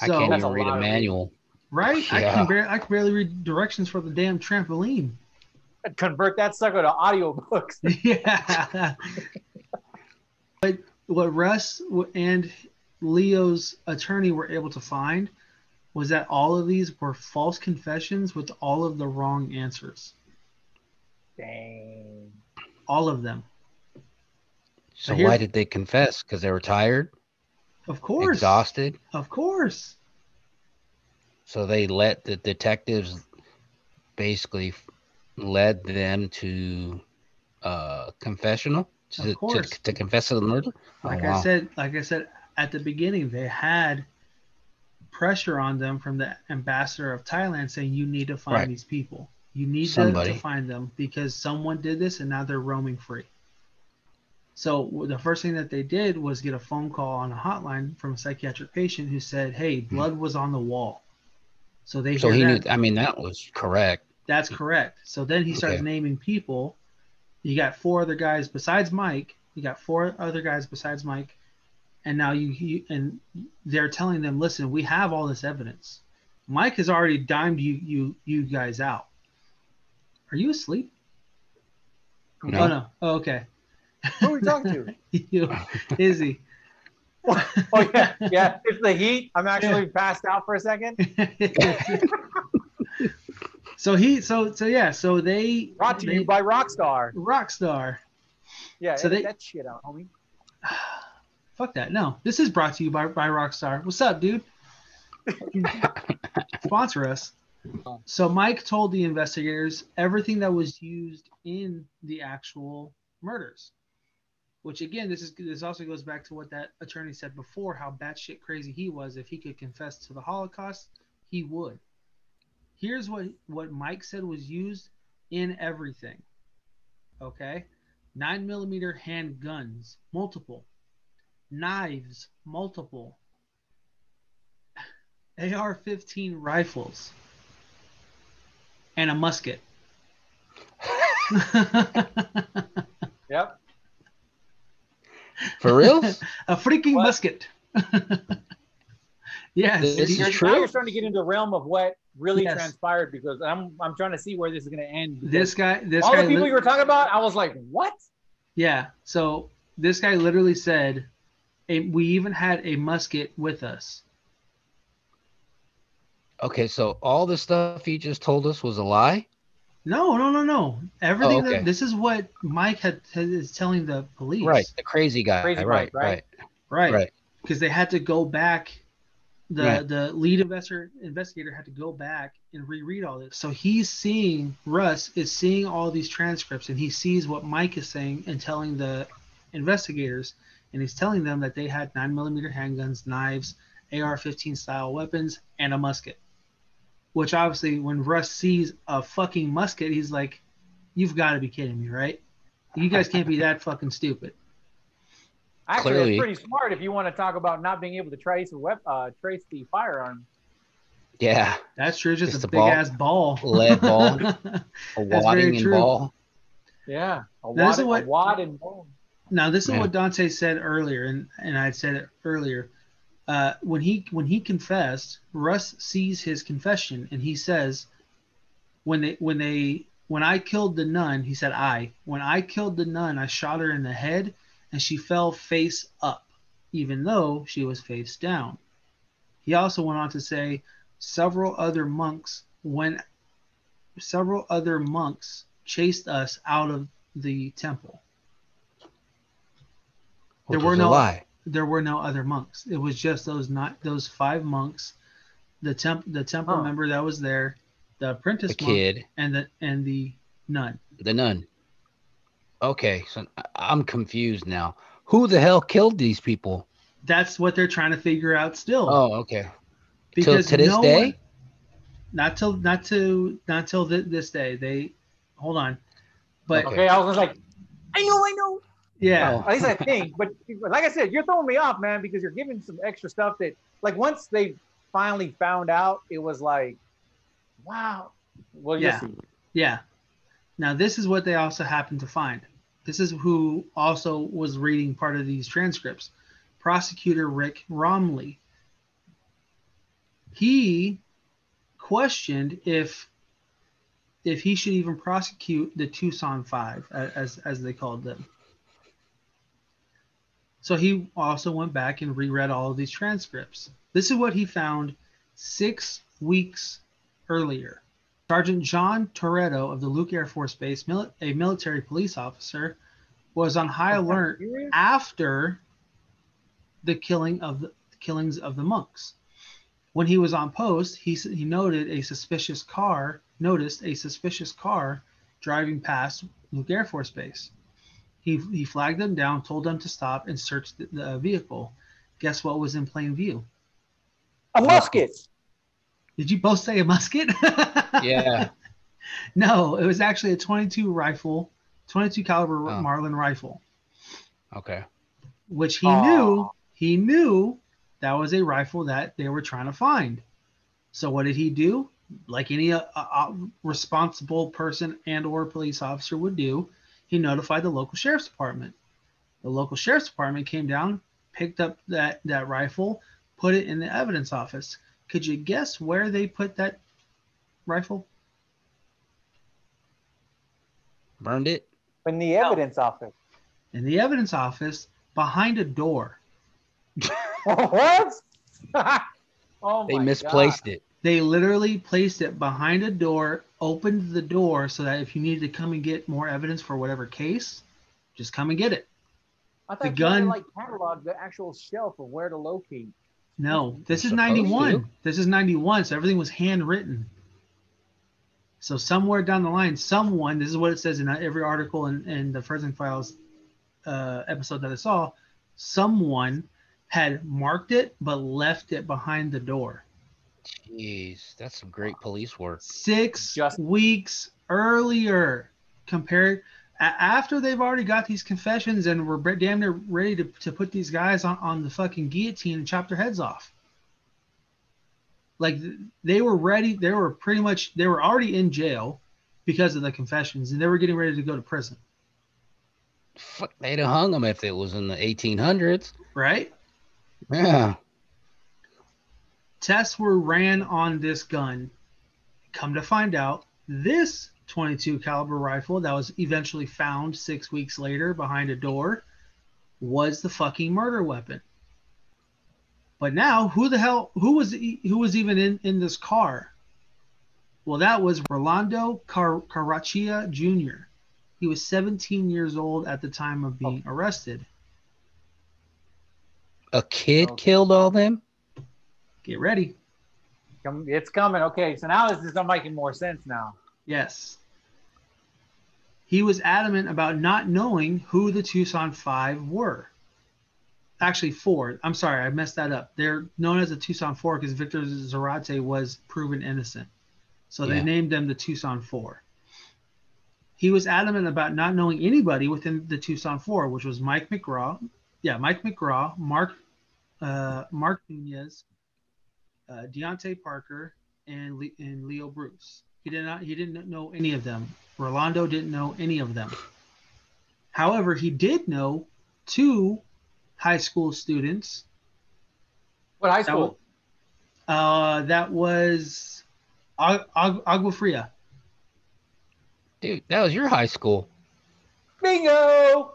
Speaker 2: I
Speaker 1: So
Speaker 2: can't even read
Speaker 4: lot
Speaker 2: a
Speaker 4: of
Speaker 2: manual.
Speaker 1: Right, I can barely I can barely read directions for the damn trampoline. <laughs>
Speaker 4: Convert that sucker to audiobooks. <laughs>
Speaker 1: yeah. but what Russ and Leo's attorney were able to find was that all of these were false confessions with all of the wrong answers.
Speaker 4: Dang.
Speaker 1: All of them.
Speaker 2: So
Speaker 1: here's-
Speaker 2: why did they confess? Because they were tired,
Speaker 1: Of course.
Speaker 2: exhausted.
Speaker 1: Of course.
Speaker 2: So they let the detectives basically led them to uh confessional to,
Speaker 1: Of
Speaker 2: to,
Speaker 1: course.
Speaker 2: to confess to the murder. Oh,
Speaker 1: Like
Speaker 2: wow.
Speaker 1: I said, like I said at the beginning, they had pressure on them from the ambassador of Thailand saying you need to find
Speaker 2: Right.
Speaker 1: these people. You need to, to find them because someone did this and now they're roaming free. So the first thing that they did was get a phone call on a hotline from a psychiatric patient who said, "Hey, blood was on the wall." So they
Speaker 2: so he
Speaker 1: that.
Speaker 2: knew. I mean, that was correct.
Speaker 1: That's correct. So then he starts
Speaker 2: Okay.
Speaker 1: naming people. You got four other guys besides Mike. You got four other guys besides Mike, and now you, you and they're telling them, listen, we have all this evidence. Mike has already dimed you you you guys out. Are you asleep?
Speaker 2: No.
Speaker 1: Oh no. Oh, okay.
Speaker 4: Who are we talking to? <laughs>
Speaker 1: you, Izzy. <laughs>
Speaker 4: oh yeah, yeah. It's the heat. I'm actually passed out for a second. <laughs>
Speaker 1: so he so so yeah so they
Speaker 4: Brought to
Speaker 1: they,
Speaker 4: you by Rockstar.
Speaker 1: Rockstar.
Speaker 4: Yeah,
Speaker 1: So they-
Speaker 4: that shit out, homie. <sighs>
Speaker 1: Fuck that. No, this is brought to you by, by Rockstar. What's up, dude? <laughs> Sponsor us. So Mike told the investigators everything that was used in the actual murders. Which again, this is this also goes back to what that attorney said before, how batshit crazy he was. If he could confess to the Holocaust, he would. Here's what what Mike said was used in everything. Okay, nine millimeter handguns, multiple knives, multiple AR-15 rifles, and a musket. <laughs> <laughs>
Speaker 4: Yep.
Speaker 2: For real? <laughs>
Speaker 1: a freaking
Speaker 4: What?
Speaker 1: musket. <laughs> yes.
Speaker 2: This is
Speaker 4: You're,
Speaker 2: true?
Speaker 4: Now you're starting to get into the realm of what really
Speaker 1: Yes.
Speaker 4: transpired because I'm I'm trying to see where this is going to end.
Speaker 1: this guy. This
Speaker 4: all
Speaker 1: guy.
Speaker 4: the people
Speaker 1: li-
Speaker 4: you were talking about, I was like, what?
Speaker 1: yeah. So this guy literally said, "A- "We even had a musket with us."
Speaker 2: Okay, so all the stuff he just told us was a lie.
Speaker 1: No, no, no, no. Oh, Everything.
Speaker 2: Oh, okay.
Speaker 1: that, this is what Mike had, had is telling the police.
Speaker 2: Right, the crazy guy.
Speaker 4: Crazy
Speaker 2: right,
Speaker 4: Mike, right?
Speaker 2: right,
Speaker 1: Right.
Speaker 2: right.
Speaker 1: because they had to go back the
Speaker 2: Yeah.
Speaker 1: the lead investor investigator had to go back and reread all this so he's seeing russ is seeing all these transcripts and he sees what mike is saying and telling the investigators and he's telling them that they had nine millimeter handguns, knives, AR-15 style weapons, and a musket. Which obviously, when Russ sees a fucking musket, he's like, "You've got to be kidding me, right? You guys can't be that fucking stupid." <laughs>
Speaker 4: Actually,
Speaker 2: Clearly.
Speaker 4: it's pretty smart if you want to talk about not being able to trace a wep- uh, trace the firearm.
Speaker 2: Yeah,
Speaker 1: That's true. Just,
Speaker 2: Just
Speaker 1: a
Speaker 2: a
Speaker 1: big
Speaker 2: ball.
Speaker 1: ass ball.
Speaker 2: Lead ball. <laughs> a
Speaker 1: That's
Speaker 2: wadding and ball.
Speaker 4: Yeah, a
Speaker 1: Now, this
Speaker 4: wad,
Speaker 1: is what-
Speaker 4: a wad and bone.
Speaker 1: Now this is
Speaker 2: Yeah.
Speaker 1: what Dante said earlier, and and I said it earlier. Uh, when he when he confessed, Russ sees his confession, and he says, when they when they when I killed the nun, he said I when I killed the nun, I shot her in the head, and she fell face up, even though she was face down. He also went on to say several other monks went several other monks chased us out of the temple.
Speaker 2: Which
Speaker 1: There were no-
Speaker 2: lie.
Speaker 1: There were no other monks. It was just those not those five monks, the temp the temple
Speaker 4: Huh.
Speaker 1: member that was there, the apprentice
Speaker 2: The
Speaker 1: monk,
Speaker 2: kid,
Speaker 1: and the and the nun.
Speaker 2: the nun. Okay, so I- I'm confused now. Who the hell killed these people?
Speaker 1: That's what they're trying to figure out still.
Speaker 2: Oh, okay.
Speaker 1: because
Speaker 2: to this
Speaker 1: no
Speaker 2: day?
Speaker 1: one- not till not to not till th- this day. They hold on, but
Speaker 2: Okay.
Speaker 4: Okay, I was like, I know, I know.
Speaker 1: Yeah,
Speaker 2: Oh.
Speaker 4: At least I think. But like I said, you're throwing me off, man, because you're giving some extra stuff that, like, once they finally found out, it was like, wow. Well,
Speaker 1: Yeah.
Speaker 4: see.
Speaker 1: Yeah. Now this is what they also happened to find. This is who also was reading part of these transcripts. Prosecutor Rick Romley. He questioned if if he should even prosecute the Tucson Five, as as they called them. So he also went back and reread all of these transcripts. This is what he found six weeks earlier. Sergeant John Toretto of the Luke Air Force Base, a military police officer, was on high alert after the killing of the killings of the monks. When he was on post, he he noted a suspicious car, noticed a suspicious car driving past Luke Air Force Base. He he flagged them down, told them to stop and search the, the vehicle. Guess what was in plain view?
Speaker 4: A musket.
Speaker 1: Did you both say a musket? <laughs>
Speaker 2: Yeah.
Speaker 1: No, it was actually a 22 rifle, 22 caliber
Speaker 2: Oh.
Speaker 1: Marlin rifle,
Speaker 2: Okay.
Speaker 1: which he
Speaker 4: Aw.
Speaker 1: knew he knew that was a rifle that they were trying to find. So what did he do? Like any uh, uh, responsible person and or police officer would do, he notified the local sheriff's department. The local sheriff's department came down, picked up that that rifle, put it in the evidence office. Could you guess where they put that rifle?
Speaker 2: Burned it?
Speaker 4: In the evidence office.
Speaker 1: In the evidence office behind a door. <laughs>
Speaker 4: what? <laughs> oh
Speaker 2: They
Speaker 4: my
Speaker 2: misplaced it.
Speaker 1: They literally placed it behind a door, opened the door so that if you needed to come and get more evidence for whatever case, just come and get it.
Speaker 4: I thought
Speaker 1: the
Speaker 4: you
Speaker 1: gun-
Speaker 4: like catalog the actual shelf of where to locate.
Speaker 1: No, this is 91.
Speaker 2: to.
Speaker 1: This is 91, so everything was handwritten. So somewhere down the line, someone, this is what it says in every article in, in the Frozen Files uh, episode that I saw, someone had marked it but left it behind the door.
Speaker 2: Jeez, that's some great police work.
Speaker 1: six
Speaker 4: Just-
Speaker 1: weeks earlier compared after they've already got these confessions and we're damn near ready to, to put these guys on, on the fucking guillotine and chop their heads off like they were ready they were pretty much they were already in jail because of the confessions and they were getting ready to go to prison
Speaker 2: Fuck, they'd have hung them if it was in the 1800s.
Speaker 1: right
Speaker 2: Yeah.
Speaker 1: Tests were ran on this gun. Come to find out, this 22 caliber rifle that was eventually found six weeks later behind a door was the fucking murder weapon. But now, who the hell? Who was who was even in in this car? Well, that was Rolando Car- Caratachea Jr. He was 17 years old at the time of being oh. arrested.
Speaker 2: A kid
Speaker 4: Oh.
Speaker 2: killed all them?
Speaker 1: Get ready.
Speaker 4: It's coming. Okay, so now this is making more sense now.
Speaker 1: Yes. He was adamant about not knowing who the Tucson Five were. actually four. I'm sorry, I messed that up. They're known as the Tucson Four because Victor Zarate was proven innocent, so they
Speaker 2: Yeah.
Speaker 1: named them the Tucson Four. He was adamant about not knowing anybody within the Tucson Four, which was Mike McGraw, yeah, Mike McGraw, Mark, uh, Mark Nunez, uh, Dante Parker, and Le- and Leo Bruce. He did not. He didn't know any of them. Rolando didn't know any of them. However, he did know two high school students.
Speaker 4: What high
Speaker 1: That
Speaker 4: school?
Speaker 1: Uh, that was Ag- Ag- Agua Fria.
Speaker 2: Dude, that was your high school.
Speaker 4: Bingo!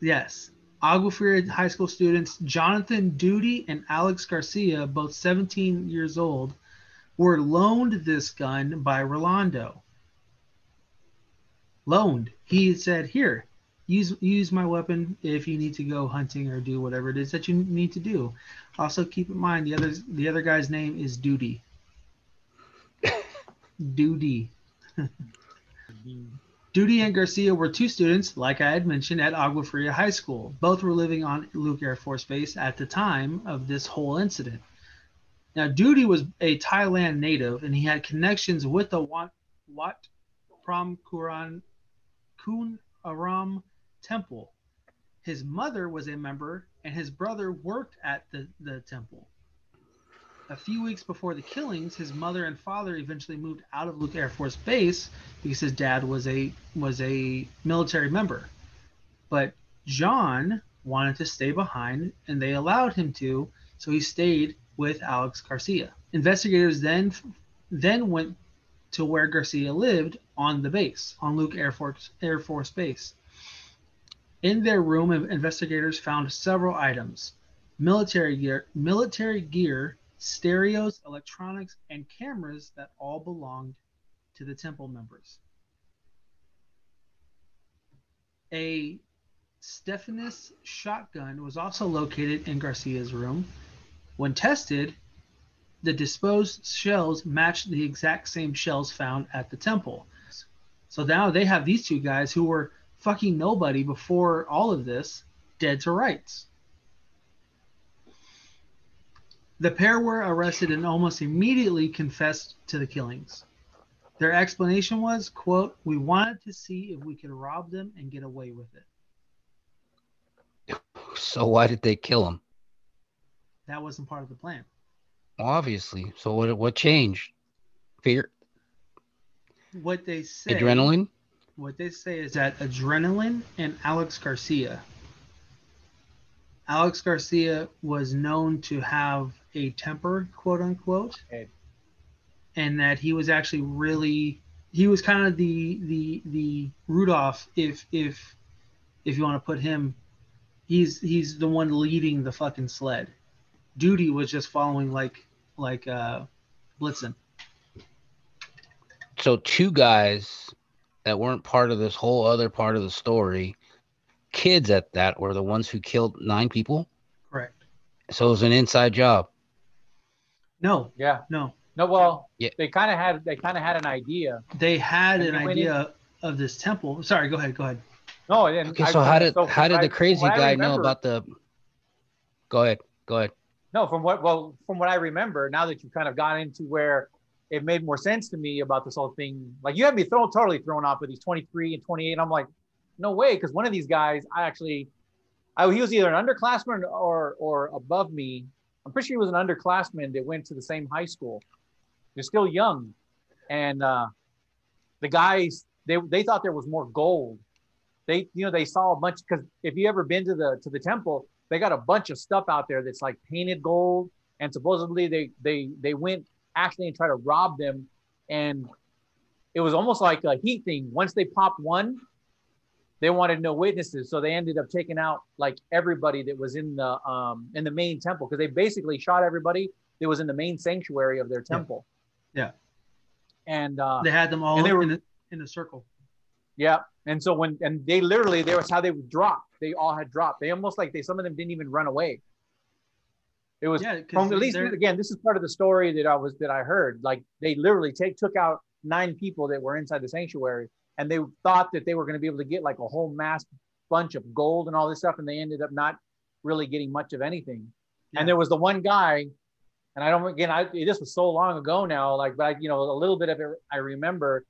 Speaker 1: Yes. Agua Fria high school students Jonathan Doody and Alex Garcia, both 17 years old, were loaned this gun by Rolando. Loaned. He said, "Here, use use my weapon if you need to go hunting or do whatever it is that you need to do." Also, keep in mind the other the other guy's name is Doody. <laughs> Doody. Doody and Garcia were two students, like I had mentioned, at Agua Fria High School. Both were living on Luke Air Force Base at the time of this whole incident. Now, Doody was a Thailand native, and he had connections with the Wat, Wat Pram Kuran Kun Aram temple. His mother was a member, and his brother worked at the, the temple. A few weeks before the killings, his mother and father eventually moved out of Luke Air Force Base because his dad was a was a military member. But John wanted to stay behind and they allowed him to, so he stayed with Alex Garcia. Investigators then then went to where Garcia lived on the base, on Luke Air Force Air Force Base. In their room, investigators found several items: military gear, military gear, stereos, electronics, and cameras that all belonged to the temple members. A Stevens shotgun was also located in Garcia's room. When tested, the disposed shells matched the exact same shells found at the temple. So now they have these two guys who were fucking nobody before all of this dead to rights. The pair were arrested and almost immediately confessed to the killings. Their explanation was, quote, we wanted to see if we could rob them and get away with it.
Speaker 2: so why did they kill him?
Speaker 1: That wasn't part of the plan.
Speaker 2: Obviously. So what what changed? Fear?
Speaker 1: What they say
Speaker 2: Adrenaline?
Speaker 1: what they say is that adrenaline and Alex Garcia. Alex Garcia was known to have a temper, quote unquote,
Speaker 4: Okay.
Speaker 1: and that he was actually really he was kind of the the the Rudolph if if if you want to put him he's he's the one leading the fucking sled. Doody was just following like like uh Blitzen.
Speaker 2: So two guys that weren't part of this whole other part of the story, kids at that were the ones who killed nine people.
Speaker 1: Correct.
Speaker 2: So it was an inside job.
Speaker 1: No,
Speaker 4: Yeah.
Speaker 1: no.
Speaker 4: No, well,
Speaker 2: Yeah.
Speaker 4: they kind of had they kind of had an idea.
Speaker 1: They had
Speaker 4: And
Speaker 1: an
Speaker 4: they went
Speaker 1: idea of this temple. Sorry, go ahead, go ahead.
Speaker 4: No, and
Speaker 2: Okay,
Speaker 4: I-
Speaker 2: so how did
Speaker 4: so
Speaker 2: how did
Speaker 4: what
Speaker 2: the crazy
Speaker 4: what I
Speaker 2: guy know about the? Go ahead, go ahead.
Speaker 4: No, from what well, from what I remember, now that you've kind of gone into where it made more sense to me about this whole thing. Like you had me thrown totally thrown off with these 23 and 28. I'm like, no way, because one of these guys, I actually, I, he was either an underclassman or or above me. I'm pretty sure he was an underclassman that went to the same high school. They're still young, and uh, the guys they they thought there was more gold. They you know they saw a bunch because if you ever been to the to the temple, they got a bunch of stuff out there that's like painted gold, and supposedly they they they went actually and tried to rob them, and it was almost like a heat thing. Once they popped one, they wanted no witnesses, so they ended up taking out like everybody that was in the um in the main temple because they basically shot everybody that was in the main sanctuary of their temple.
Speaker 1: Yeah.
Speaker 4: And uh,
Speaker 1: They had them all
Speaker 4: they were-
Speaker 1: in, a, in a circle.
Speaker 4: yeah. And so when and they literally there was how they would drop. They all had dropped. They almost like they some of them didn't even run away. It was
Speaker 1: Yeah,
Speaker 4: from at least again, this is part of the story that I was that I heard. Like they literally take took out nine people that were inside the sanctuary and they thought that they were going to be able to get like a whole mass bunch of gold and all this stuff, and they ended up not really getting much of anything.
Speaker 1: Yeah.
Speaker 4: And there was the one guy, and I don't again, I this was so long ago now, like, but I, you know, a little bit of it I remember.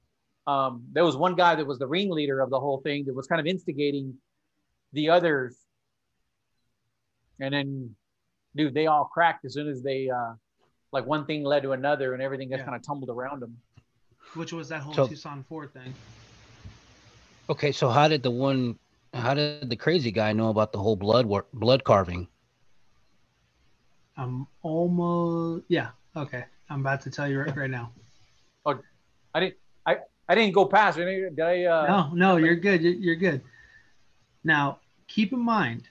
Speaker 4: Um, there was one guy that was the ringleader of the whole thing that was kind of instigating the others. And then, dude, they all cracked as soon as they, uh, like, one thing led to another, and everything just
Speaker 1: Yeah.
Speaker 4: kind of tumbled around them.
Speaker 1: which was that whole
Speaker 2: So-
Speaker 1: Tucson Four thing.
Speaker 2: Okay, so how did the one? How did the crazy guy know about the whole blood work, blood carving?
Speaker 1: I'm almost yeah. Okay, I'm about to tell you right, right now.
Speaker 4: Oh, I didn't, I, I didn't go past. it. Did I? Uh,
Speaker 1: no, no, you're good. You're, you're good. Now, keep in mind,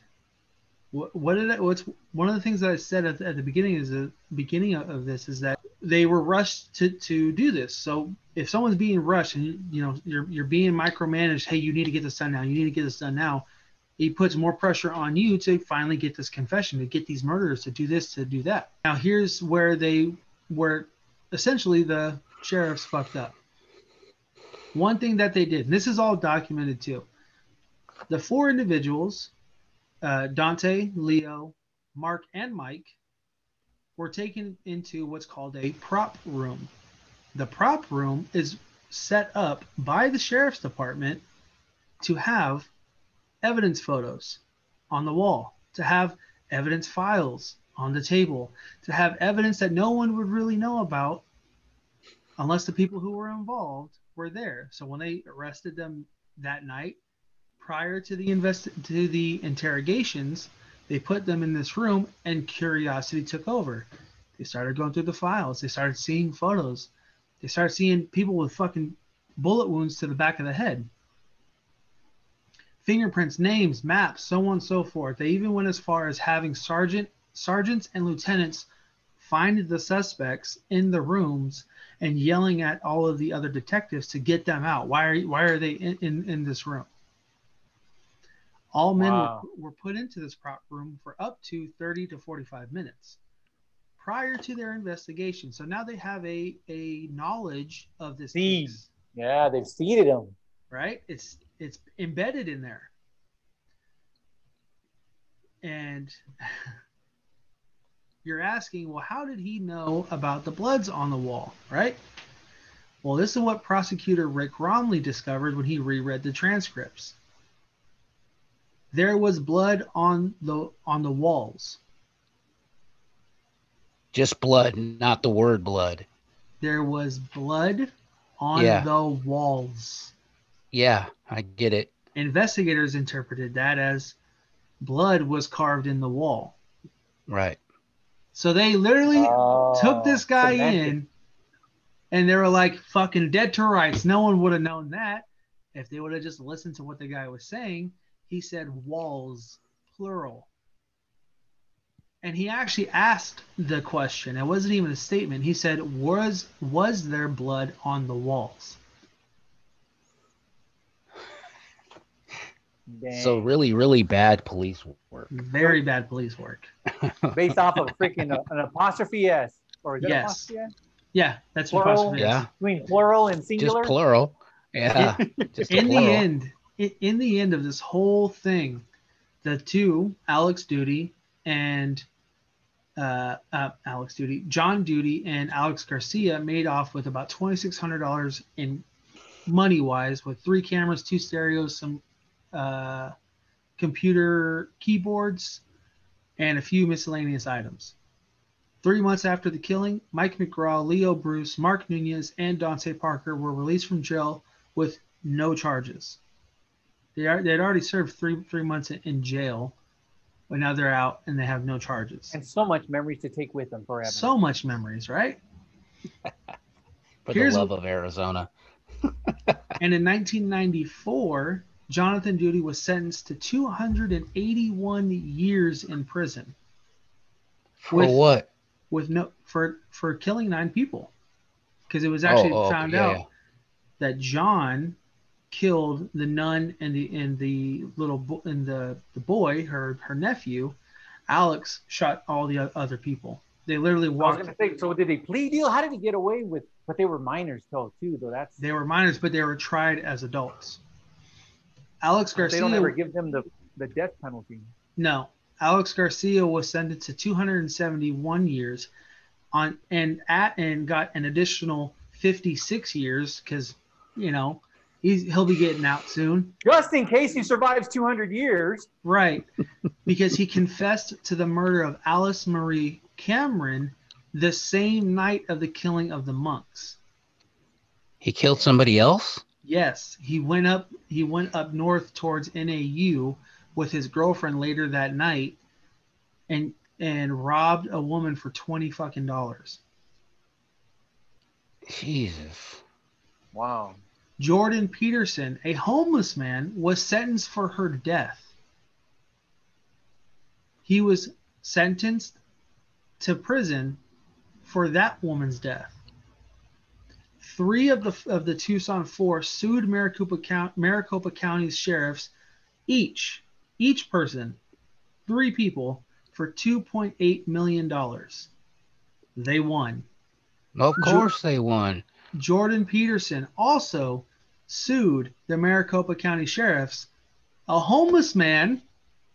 Speaker 1: what, what did I, what's one of the things that I said at, the- at the beginning is the beginning of, of this is that they were rushed to, to do this. So if someone's being rushed and you, know you're you're being micromanaged, hey, you need to get this done now. You need to get this done now. He puts more pressure on you to finally get this confession, to get these murderers to do this, to do that. Now here's where they where essentially the sheriffs fucked up. One thing that they did, and this is all documented too. The four individuals, uh, Dante, Leo, Mark, and Mike, were taken into what's called a prop room. The prop room is set up by the sheriff's department to have evidence photos on the wall, to have evidence files on the table, to have evidence that no one would really know about unless the people who were involved were there. So when they arrested them that night, prior to the invest to the interrogations, they put them in this room and curiosity took over. They started going through the files. They started seeing photos. They started seeing people with fucking bullet wounds to the back of the head. Fingerprints, names, maps, so on and so forth. They even went as far as having sergeant sergeants and lieutenants find the suspects in the rooms and yelling at all of the other detectives to get them out. Why are why are they in, in, in this room? All men
Speaker 4: Wow.
Speaker 1: were, were put into this prop room for up to 30 to 45 minutes prior to their investigation. So now they have a, a knowledge of this case,
Speaker 4: Yeah, they've seeded them.
Speaker 1: right? It's it's embedded in there. And <laughs> you're asking, well, how did he know about the bloods on the wall, right? Well, this is what prosecutor Rick Romley discovered when he reread the transcripts. There was blood on the on the walls.
Speaker 2: Just blood, not the word blood.
Speaker 1: There was blood on
Speaker 2: Yeah.
Speaker 1: the walls.
Speaker 2: Yeah, I get it.
Speaker 1: Investigators interpreted that as blood was carved in the wall.
Speaker 2: Right.
Speaker 1: So they literally
Speaker 4: Oh,
Speaker 1: took this guy
Speaker 4: cemented.
Speaker 1: in and they were like fucking dead to rights. No one would have known that if they would have just listened to what the guy was saying. He said walls, plural. And he actually asked the question. It wasn't even a statement. He said, Was was there blood on the walls?
Speaker 2: So really, really bad police work.
Speaker 1: Very bad police work. <laughs>
Speaker 4: based off of freaking uh, an apostrophe s or is it
Speaker 1: Yes.
Speaker 4: apostrophe s?
Speaker 1: Yeah, that's what
Speaker 4: Plural?
Speaker 1: apostrophe is.
Speaker 2: Yeah.
Speaker 4: Between plural and singular. <laughs>
Speaker 2: Just plural. Yeah. Just
Speaker 1: in
Speaker 2: plural.
Speaker 1: the end in, the end of this whole thing the two alex doody and uh, uh, alex doody john doody and alex garcia made off with about $2600 in money wise with three cameras two stereos some uh, computer keyboards and a few miscellaneous items Three months after the killing, Mike McGraw, Leo Bruce, Mark Nunez, and Dante Parker were released from jail with no charges. They are they had already served three three months in, in jail, but now they're out and they have no charges.
Speaker 4: and so much memories to take with them forever.
Speaker 1: So much memories, right? <laughs>
Speaker 2: For
Speaker 1: Here's-
Speaker 2: the love of Arizona. <laughs>
Speaker 1: And in 1994, Jonathan Doody was sentenced to 281 years in prison
Speaker 2: For
Speaker 1: With-
Speaker 2: what?
Speaker 1: with no for for killing nine people, because it was actually
Speaker 2: oh, oh
Speaker 1: found
Speaker 2: yeah,
Speaker 1: out that John killed the nun and the and the little bo- and the the boy, her her nephew, Alex shot all the other people. They literally
Speaker 4: I was gonna say, so did they plea deal? How did he get away with? But they were minors, though, too. Though that's
Speaker 1: They were minors, but they were tried as adults. Alex Garcia.
Speaker 4: They don't ever give them the, the death penalty.
Speaker 1: No, Alex Garcia was sentenced to 271 years, on and at and got an additional 56 years because you know he's he'll be getting out soon.
Speaker 4: Just in case he survives 200 years.
Speaker 1: Right. because he confessed to the murder of Alice Marie Cameron the same night of the killing of the monks.
Speaker 2: He killed somebody else?
Speaker 1: Yes, he went up he went up north towards NAU with his girlfriend later that night and and robbed a woman for 20 fucking dollars.
Speaker 2: Jesus.
Speaker 4: Wow.
Speaker 1: Jordan Peterson, a homeless man, was sentenced for her death. He was sentenced to prison for that woman's death. Three of the of the Tucson Four sued Maricopa County, Maricopa County's sheriffs, each each person, three people, for 2.8 million dollars. They won.
Speaker 2: Of course they won.
Speaker 1: Jordan Peterson also sued the Maricopa County Sheriffs, a homeless man,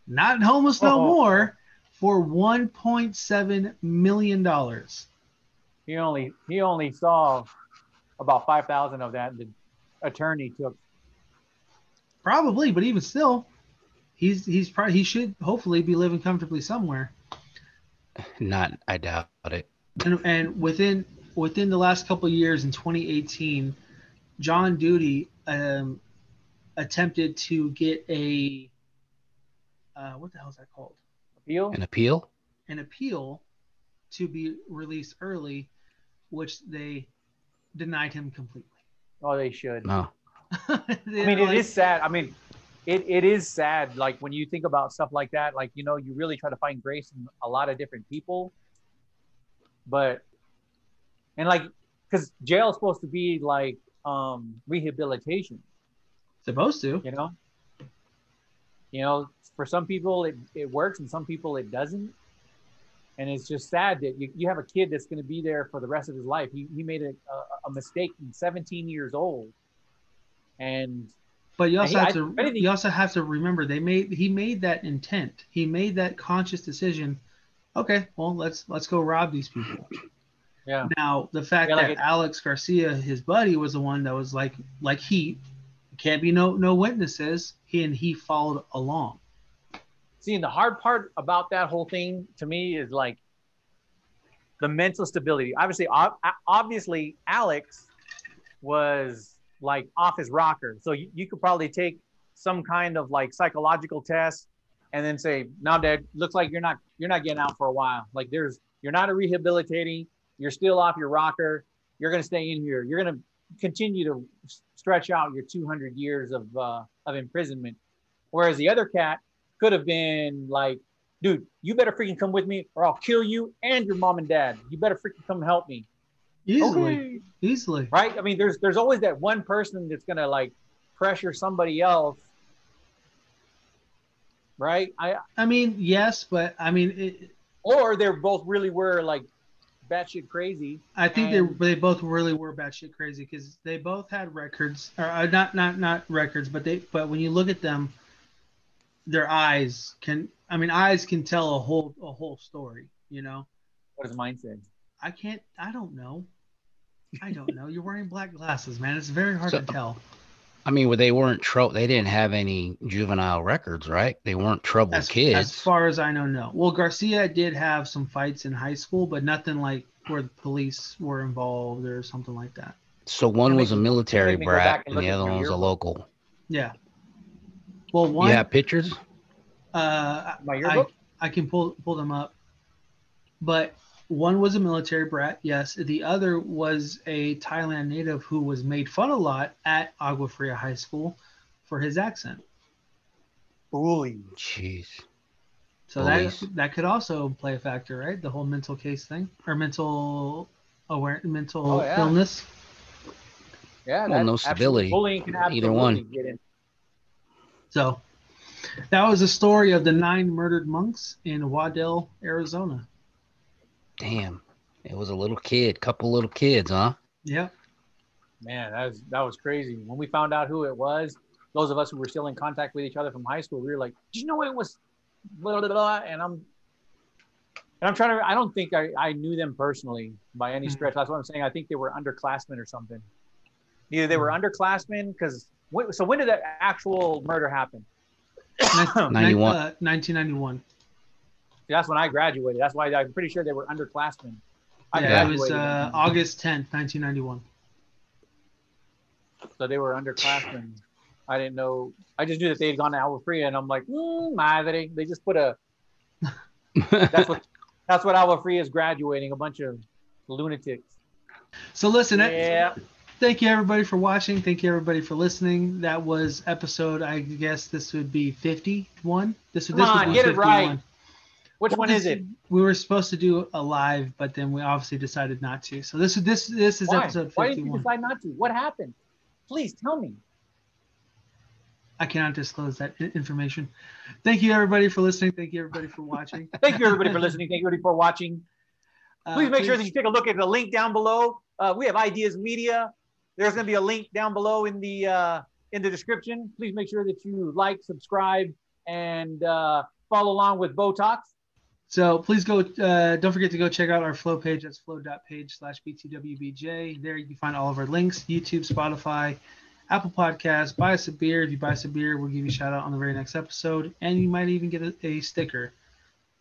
Speaker 1: not homeless no
Speaker 4: Oh.
Speaker 1: more, for 1.7 million dollars.
Speaker 4: He only he only saw about 5,000 of that. The attorney took.
Speaker 1: Probably, but even still, he's he's probably he should hopefully be living comfortably somewhere.
Speaker 2: Not, I doubt it.
Speaker 1: And, and within within the last couple of years in 2018, John Doody um, attempted to get a uh, what the hell is that called?
Speaker 4: Appeal?
Speaker 2: An appeal?
Speaker 1: An appeal to be released early, which they denied him completely.
Speaker 4: Oh, they should.
Speaker 2: No. <laughs>
Speaker 4: I mean, it is sad. I mean, it, it is sad. Like when you think about stuff like that, like, you know, you really try to find grace in a lot of different people. But, and like, because jail is supposed to be like um rehabilitation,
Speaker 1: supposed to.
Speaker 4: you know? You know, for some people it, it works and some people it doesn't. And it's just sad that you, you have a kid that's going to be there for the rest of his life. He, he made a, a, a mistake in 17 years old. And
Speaker 1: But you also
Speaker 4: I-
Speaker 1: have to
Speaker 4: I
Speaker 1: you also have to remember they made he made that intent. He made that conscious decision. Okay, well let's let's go rob these people.
Speaker 4: Yeah.
Speaker 1: Now the fact
Speaker 4: Yeah,
Speaker 1: that Alex Garcia, his buddy, was the one that was like like he can't be no no witnesses. He and he followed along.
Speaker 4: See, and the hard part about that whole thing to me is like the mental stability. Obviously, obviously, Alex was like off his rocker, so you, you could probably take some kind of like psychological test and then say, "Now, Dad, looks like you're not you're not getting out for a while. Like there's you're not a rehabilitating. You're still off your rocker. You're gonna stay in here. You're gonna continue to stretch out your 200 years of uh, of imprisonment." Whereas the other cat could have been like, dude, you better freaking come with me or I'll kill you and your mom and dad. You better freaking come help me.
Speaker 1: Easily,
Speaker 4: Okay.
Speaker 1: easily.
Speaker 4: Right? I mean, there's there's always that one person that's gonna like pressure somebody else. Right? I
Speaker 1: I mean, yes, but I mean, it,
Speaker 4: or they're both really were like batshit crazy.
Speaker 1: I think
Speaker 4: And-
Speaker 1: they they both really were batshit crazy because they both had records, or uh, not not not records, but they but when you look at them, their eyes can. I mean, eyes can tell a whole a whole story. You know,
Speaker 4: What does mine say?
Speaker 1: I can't. I don't know. I don't know. You're wearing black glasses, man. It's very hard
Speaker 2: So-
Speaker 1: to tell.
Speaker 2: I mean, well, they weren't trouble. They didn't have any juvenile records, right? They weren't troubled
Speaker 1: As,
Speaker 2: kids.
Speaker 1: as far as I know, no. Well, Garcia did have some fights in high school, but nothing like where the police were involved or something like that.
Speaker 2: so one was a military
Speaker 4: make me go
Speaker 2: brat,
Speaker 4: and
Speaker 2: and the other one was a local.
Speaker 1: Yeah. Well, one.
Speaker 2: You have pictures?
Speaker 1: Uh,
Speaker 4: My
Speaker 1: I. I can pull pull them up. But one was a military brat, yes. The other was a Thailand native who was made fun a lot at Agua Fria High School for his accent.
Speaker 4: Bully.
Speaker 2: Jeez.
Speaker 1: So that
Speaker 2: Bullies.
Speaker 1: that could also play a factor, right? The whole mental case thing or mental aware mental
Speaker 4: Oh, yeah.
Speaker 1: illness.
Speaker 4: Yeah,
Speaker 2: Well, no stability.
Speaker 4: Bullying can absolutely
Speaker 2: Either one.
Speaker 4: get in.
Speaker 1: So that was the story of the nine murdered monks in Waddell, Arizona.
Speaker 2: Damn. It was a little kid, couple little kids, huh?
Speaker 1: Yeah.
Speaker 4: Man, that was that was crazy. When we found out who it was, those of us who were still in contact with each other from high school, we were like, "Did you know it was?" Blah, blah, blah, and I'm and I'm trying to. I don't think I, I knew them personally by any
Speaker 1: Mhm.
Speaker 4: stretch. That's what I'm saying. I think they were underclassmen or something. Either they were underclassmen because. So when did that actual murder happen?
Speaker 1: Nin- <coughs>
Speaker 2: 91. <coughs>
Speaker 1: uh, 1991.
Speaker 4: That's when I graduated. That's why I'm pretty sure they were underclassmen. I
Speaker 1: yeah, it was uh, August 10th, 1991.
Speaker 4: so they were underclassmen. I didn't know. I just knew that they had gone to Agua Fria, and I'm like, mm, madre. They just put a. <laughs> That's what. That's what Agua Fria is graduating. A bunch of lunatics.
Speaker 1: So listen, that-
Speaker 4: Yeah.
Speaker 1: thank you everybody for watching. Thank you everybody for listening. That was episode. I guess this would be 51. This would
Speaker 4: Come
Speaker 1: this would
Speaker 4: on,
Speaker 1: be
Speaker 4: get it
Speaker 1: 51.
Speaker 4: right. Which one is it?
Speaker 1: We were supposed to do a live, but then we obviously decided not to. So this is this this is
Speaker 4: Why?
Speaker 1: episode
Speaker 4: Why did you decide not to? What happened? Please tell me.
Speaker 1: I cannot disclose that information. Thank you everybody for listening. Thank you everybody for watching. <laughs>
Speaker 4: Thank you, everybody, for listening. Thank you, everybody, for watching.
Speaker 1: Uh,
Speaker 4: Please make sure that you take a look at the link down below. Uh, we have iDiaz Media. There's going to be a link down below in the uh, in the description. Please make sure that you like, subscribe, and uh, follow along with Bo Talks.
Speaker 1: So please go. Uh, don't forget to go check out our flow page. That's flow.page slash btwbj. There you can find all of our links: YouTube, Spotify, Apple Podcasts. Buy us a beer. If you buy us a beer, we'll give you a shout out on the very next episode, and you might even get a, a sticker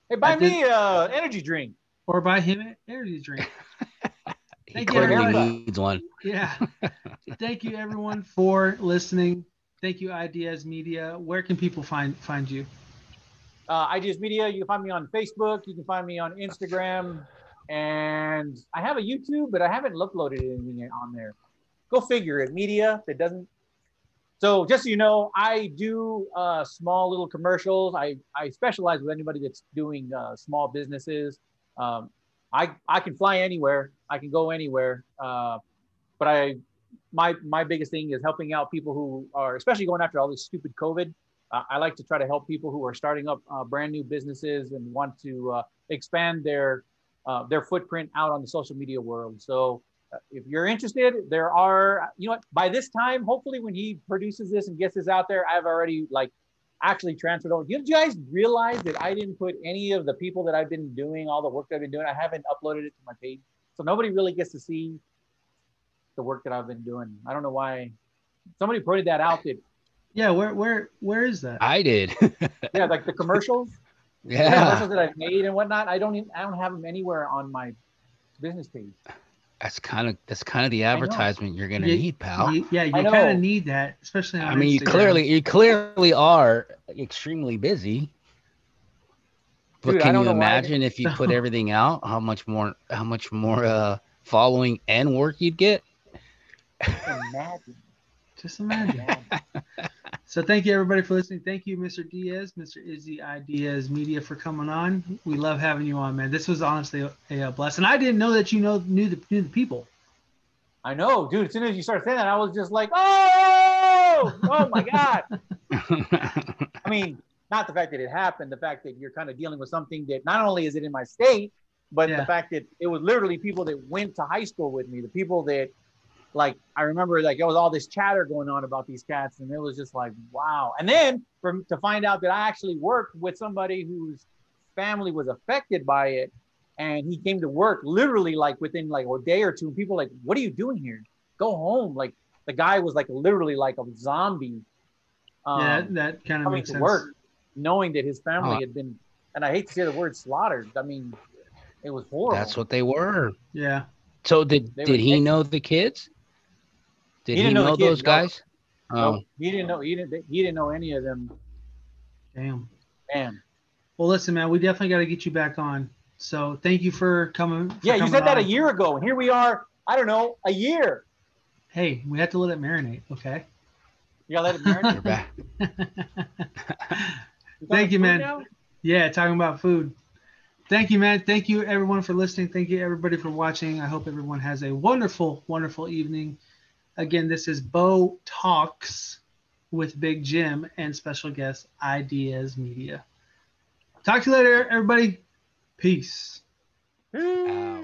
Speaker 4: Hey, buy
Speaker 1: I did-
Speaker 4: me uh, energy drink.
Speaker 1: or buy him an energy drink. <laughs>
Speaker 2: He
Speaker 1: Thank you,
Speaker 2: clearly
Speaker 4: everybody.
Speaker 2: needs one.
Speaker 1: Yeah. <laughs> Thank you everyone for listening. Thank you iDiaz Media. Where can people find find you?
Speaker 4: Uh, Media. You can find me on Facebook. You can find me on Instagram, and I have a YouTube, but I haven't uploaded anything on there. Go figure it. Media that doesn't. So just so you know, I do uh, small little commercials. I, I specialize with anybody that's doing uh, small businesses. Um, I I can fly anywhere. I can go anywhere. Uh, but I my my biggest thing is helping out people who are especially going after all this stupid COVID. I like to try to help people who are starting up uh, brand new businesses and want to uh, expand their uh, their footprint out on the social media world. So uh, if you're interested, there are you know what by this time, hopefully when he produces this and gets this out there, I've already like actually transferred over. Did you guys realize that I didn't put any of the people that I've been doing all the work that I've been doing? I haven't uploaded it to my page, so nobody really gets to see the work that I've been doing. I don't know why. Somebody pointed that out that
Speaker 1: Yeah, where where where is that?
Speaker 2: I did. <laughs>
Speaker 4: yeah, like the commercials. the
Speaker 2: yeah.
Speaker 4: commercials that I've made and whatnot. I don't even, I don't have them anywhere on my business page.
Speaker 2: That's kind of that's kind of the advertisement you're gonna
Speaker 1: Yeah,
Speaker 2: need, pal.
Speaker 1: You- yeah, you kind of need that, especially on
Speaker 2: I mean, you clearly you clearly are extremely busy. But
Speaker 4: Dude,
Speaker 2: can you
Speaker 4: know why I
Speaker 2: imagine if you put <laughs> everything out, how much more how much more uh following and work you'd get?
Speaker 4: Imagine.
Speaker 1: Just imagine. So thank you everybody for listening. Thank you, Mr. Diaz, Mr. Izzy iDiaz Media for coming on. We love having you on, man. This was honestly a, a blessing. I didn't know that you know knew the knew the people.
Speaker 4: I know, dude. As soon as you started saying that, I was just like, oh, oh my god. <laughs> I mean, not the fact that it happened, the fact that you're kind of dealing with something that not only is it in my state, but
Speaker 1: Yeah.
Speaker 4: the fact that it was literally people that went to high school with me, the people that like I remember like it was all this chatter going on about these cats, and it was just like, wow. And then for to find out that I actually worked with somebody whose family was affected by it, and he came to work literally like within like a day or two, and people were like, what are you doing here? Go home. Like the guy was like literally like a zombie. Um,
Speaker 1: yeah, that, that kind of
Speaker 4: coming
Speaker 1: makes
Speaker 4: to
Speaker 1: sense.
Speaker 4: work, knowing that his family
Speaker 2: Uh,
Speaker 4: had been, and I hate to say the word slaughtered. I mean, it was horrible.
Speaker 2: That's what they were.
Speaker 1: Yeah.
Speaker 2: So did
Speaker 4: They
Speaker 2: did he
Speaker 4: kids.
Speaker 2: know the kids? Did
Speaker 4: He
Speaker 2: he,
Speaker 4: didn't know
Speaker 2: know, those
Speaker 4: no.
Speaker 2: guys?
Speaker 4: No,
Speaker 2: Oh,
Speaker 4: he didn't know. He didn't. He didn't know any of them.
Speaker 1: Damn.
Speaker 4: Man,
Speaker 1: Well, listen, man, we definitely got to get you back on. So thank you for coming. for
Speaker 4: yeah, you
Speaker 1: coming
Speaker 4: said that a year ago, and here we are. I don't know, a year.
Speaker 1: Hey, we have to let it marinate, okay?
Speaker 4: You gotta let it <laughs> marinate.
Speaker 2: you're back.
Speaker 4: You <laughs>
Speaker 1: Thank you, man.
Speaker 4: now?
Speaker 1: Yeah, talking about food. Thank you, man. Thank you, everyone, for listening. Thank you, everybody, for watching. I hope everyone has a wonderful, wonderful evening. Again, this is Bo Talks with Big Jim and special guest iDiaz Media. Talk to you later, everybody. Peace.
Speaker 2: Ow.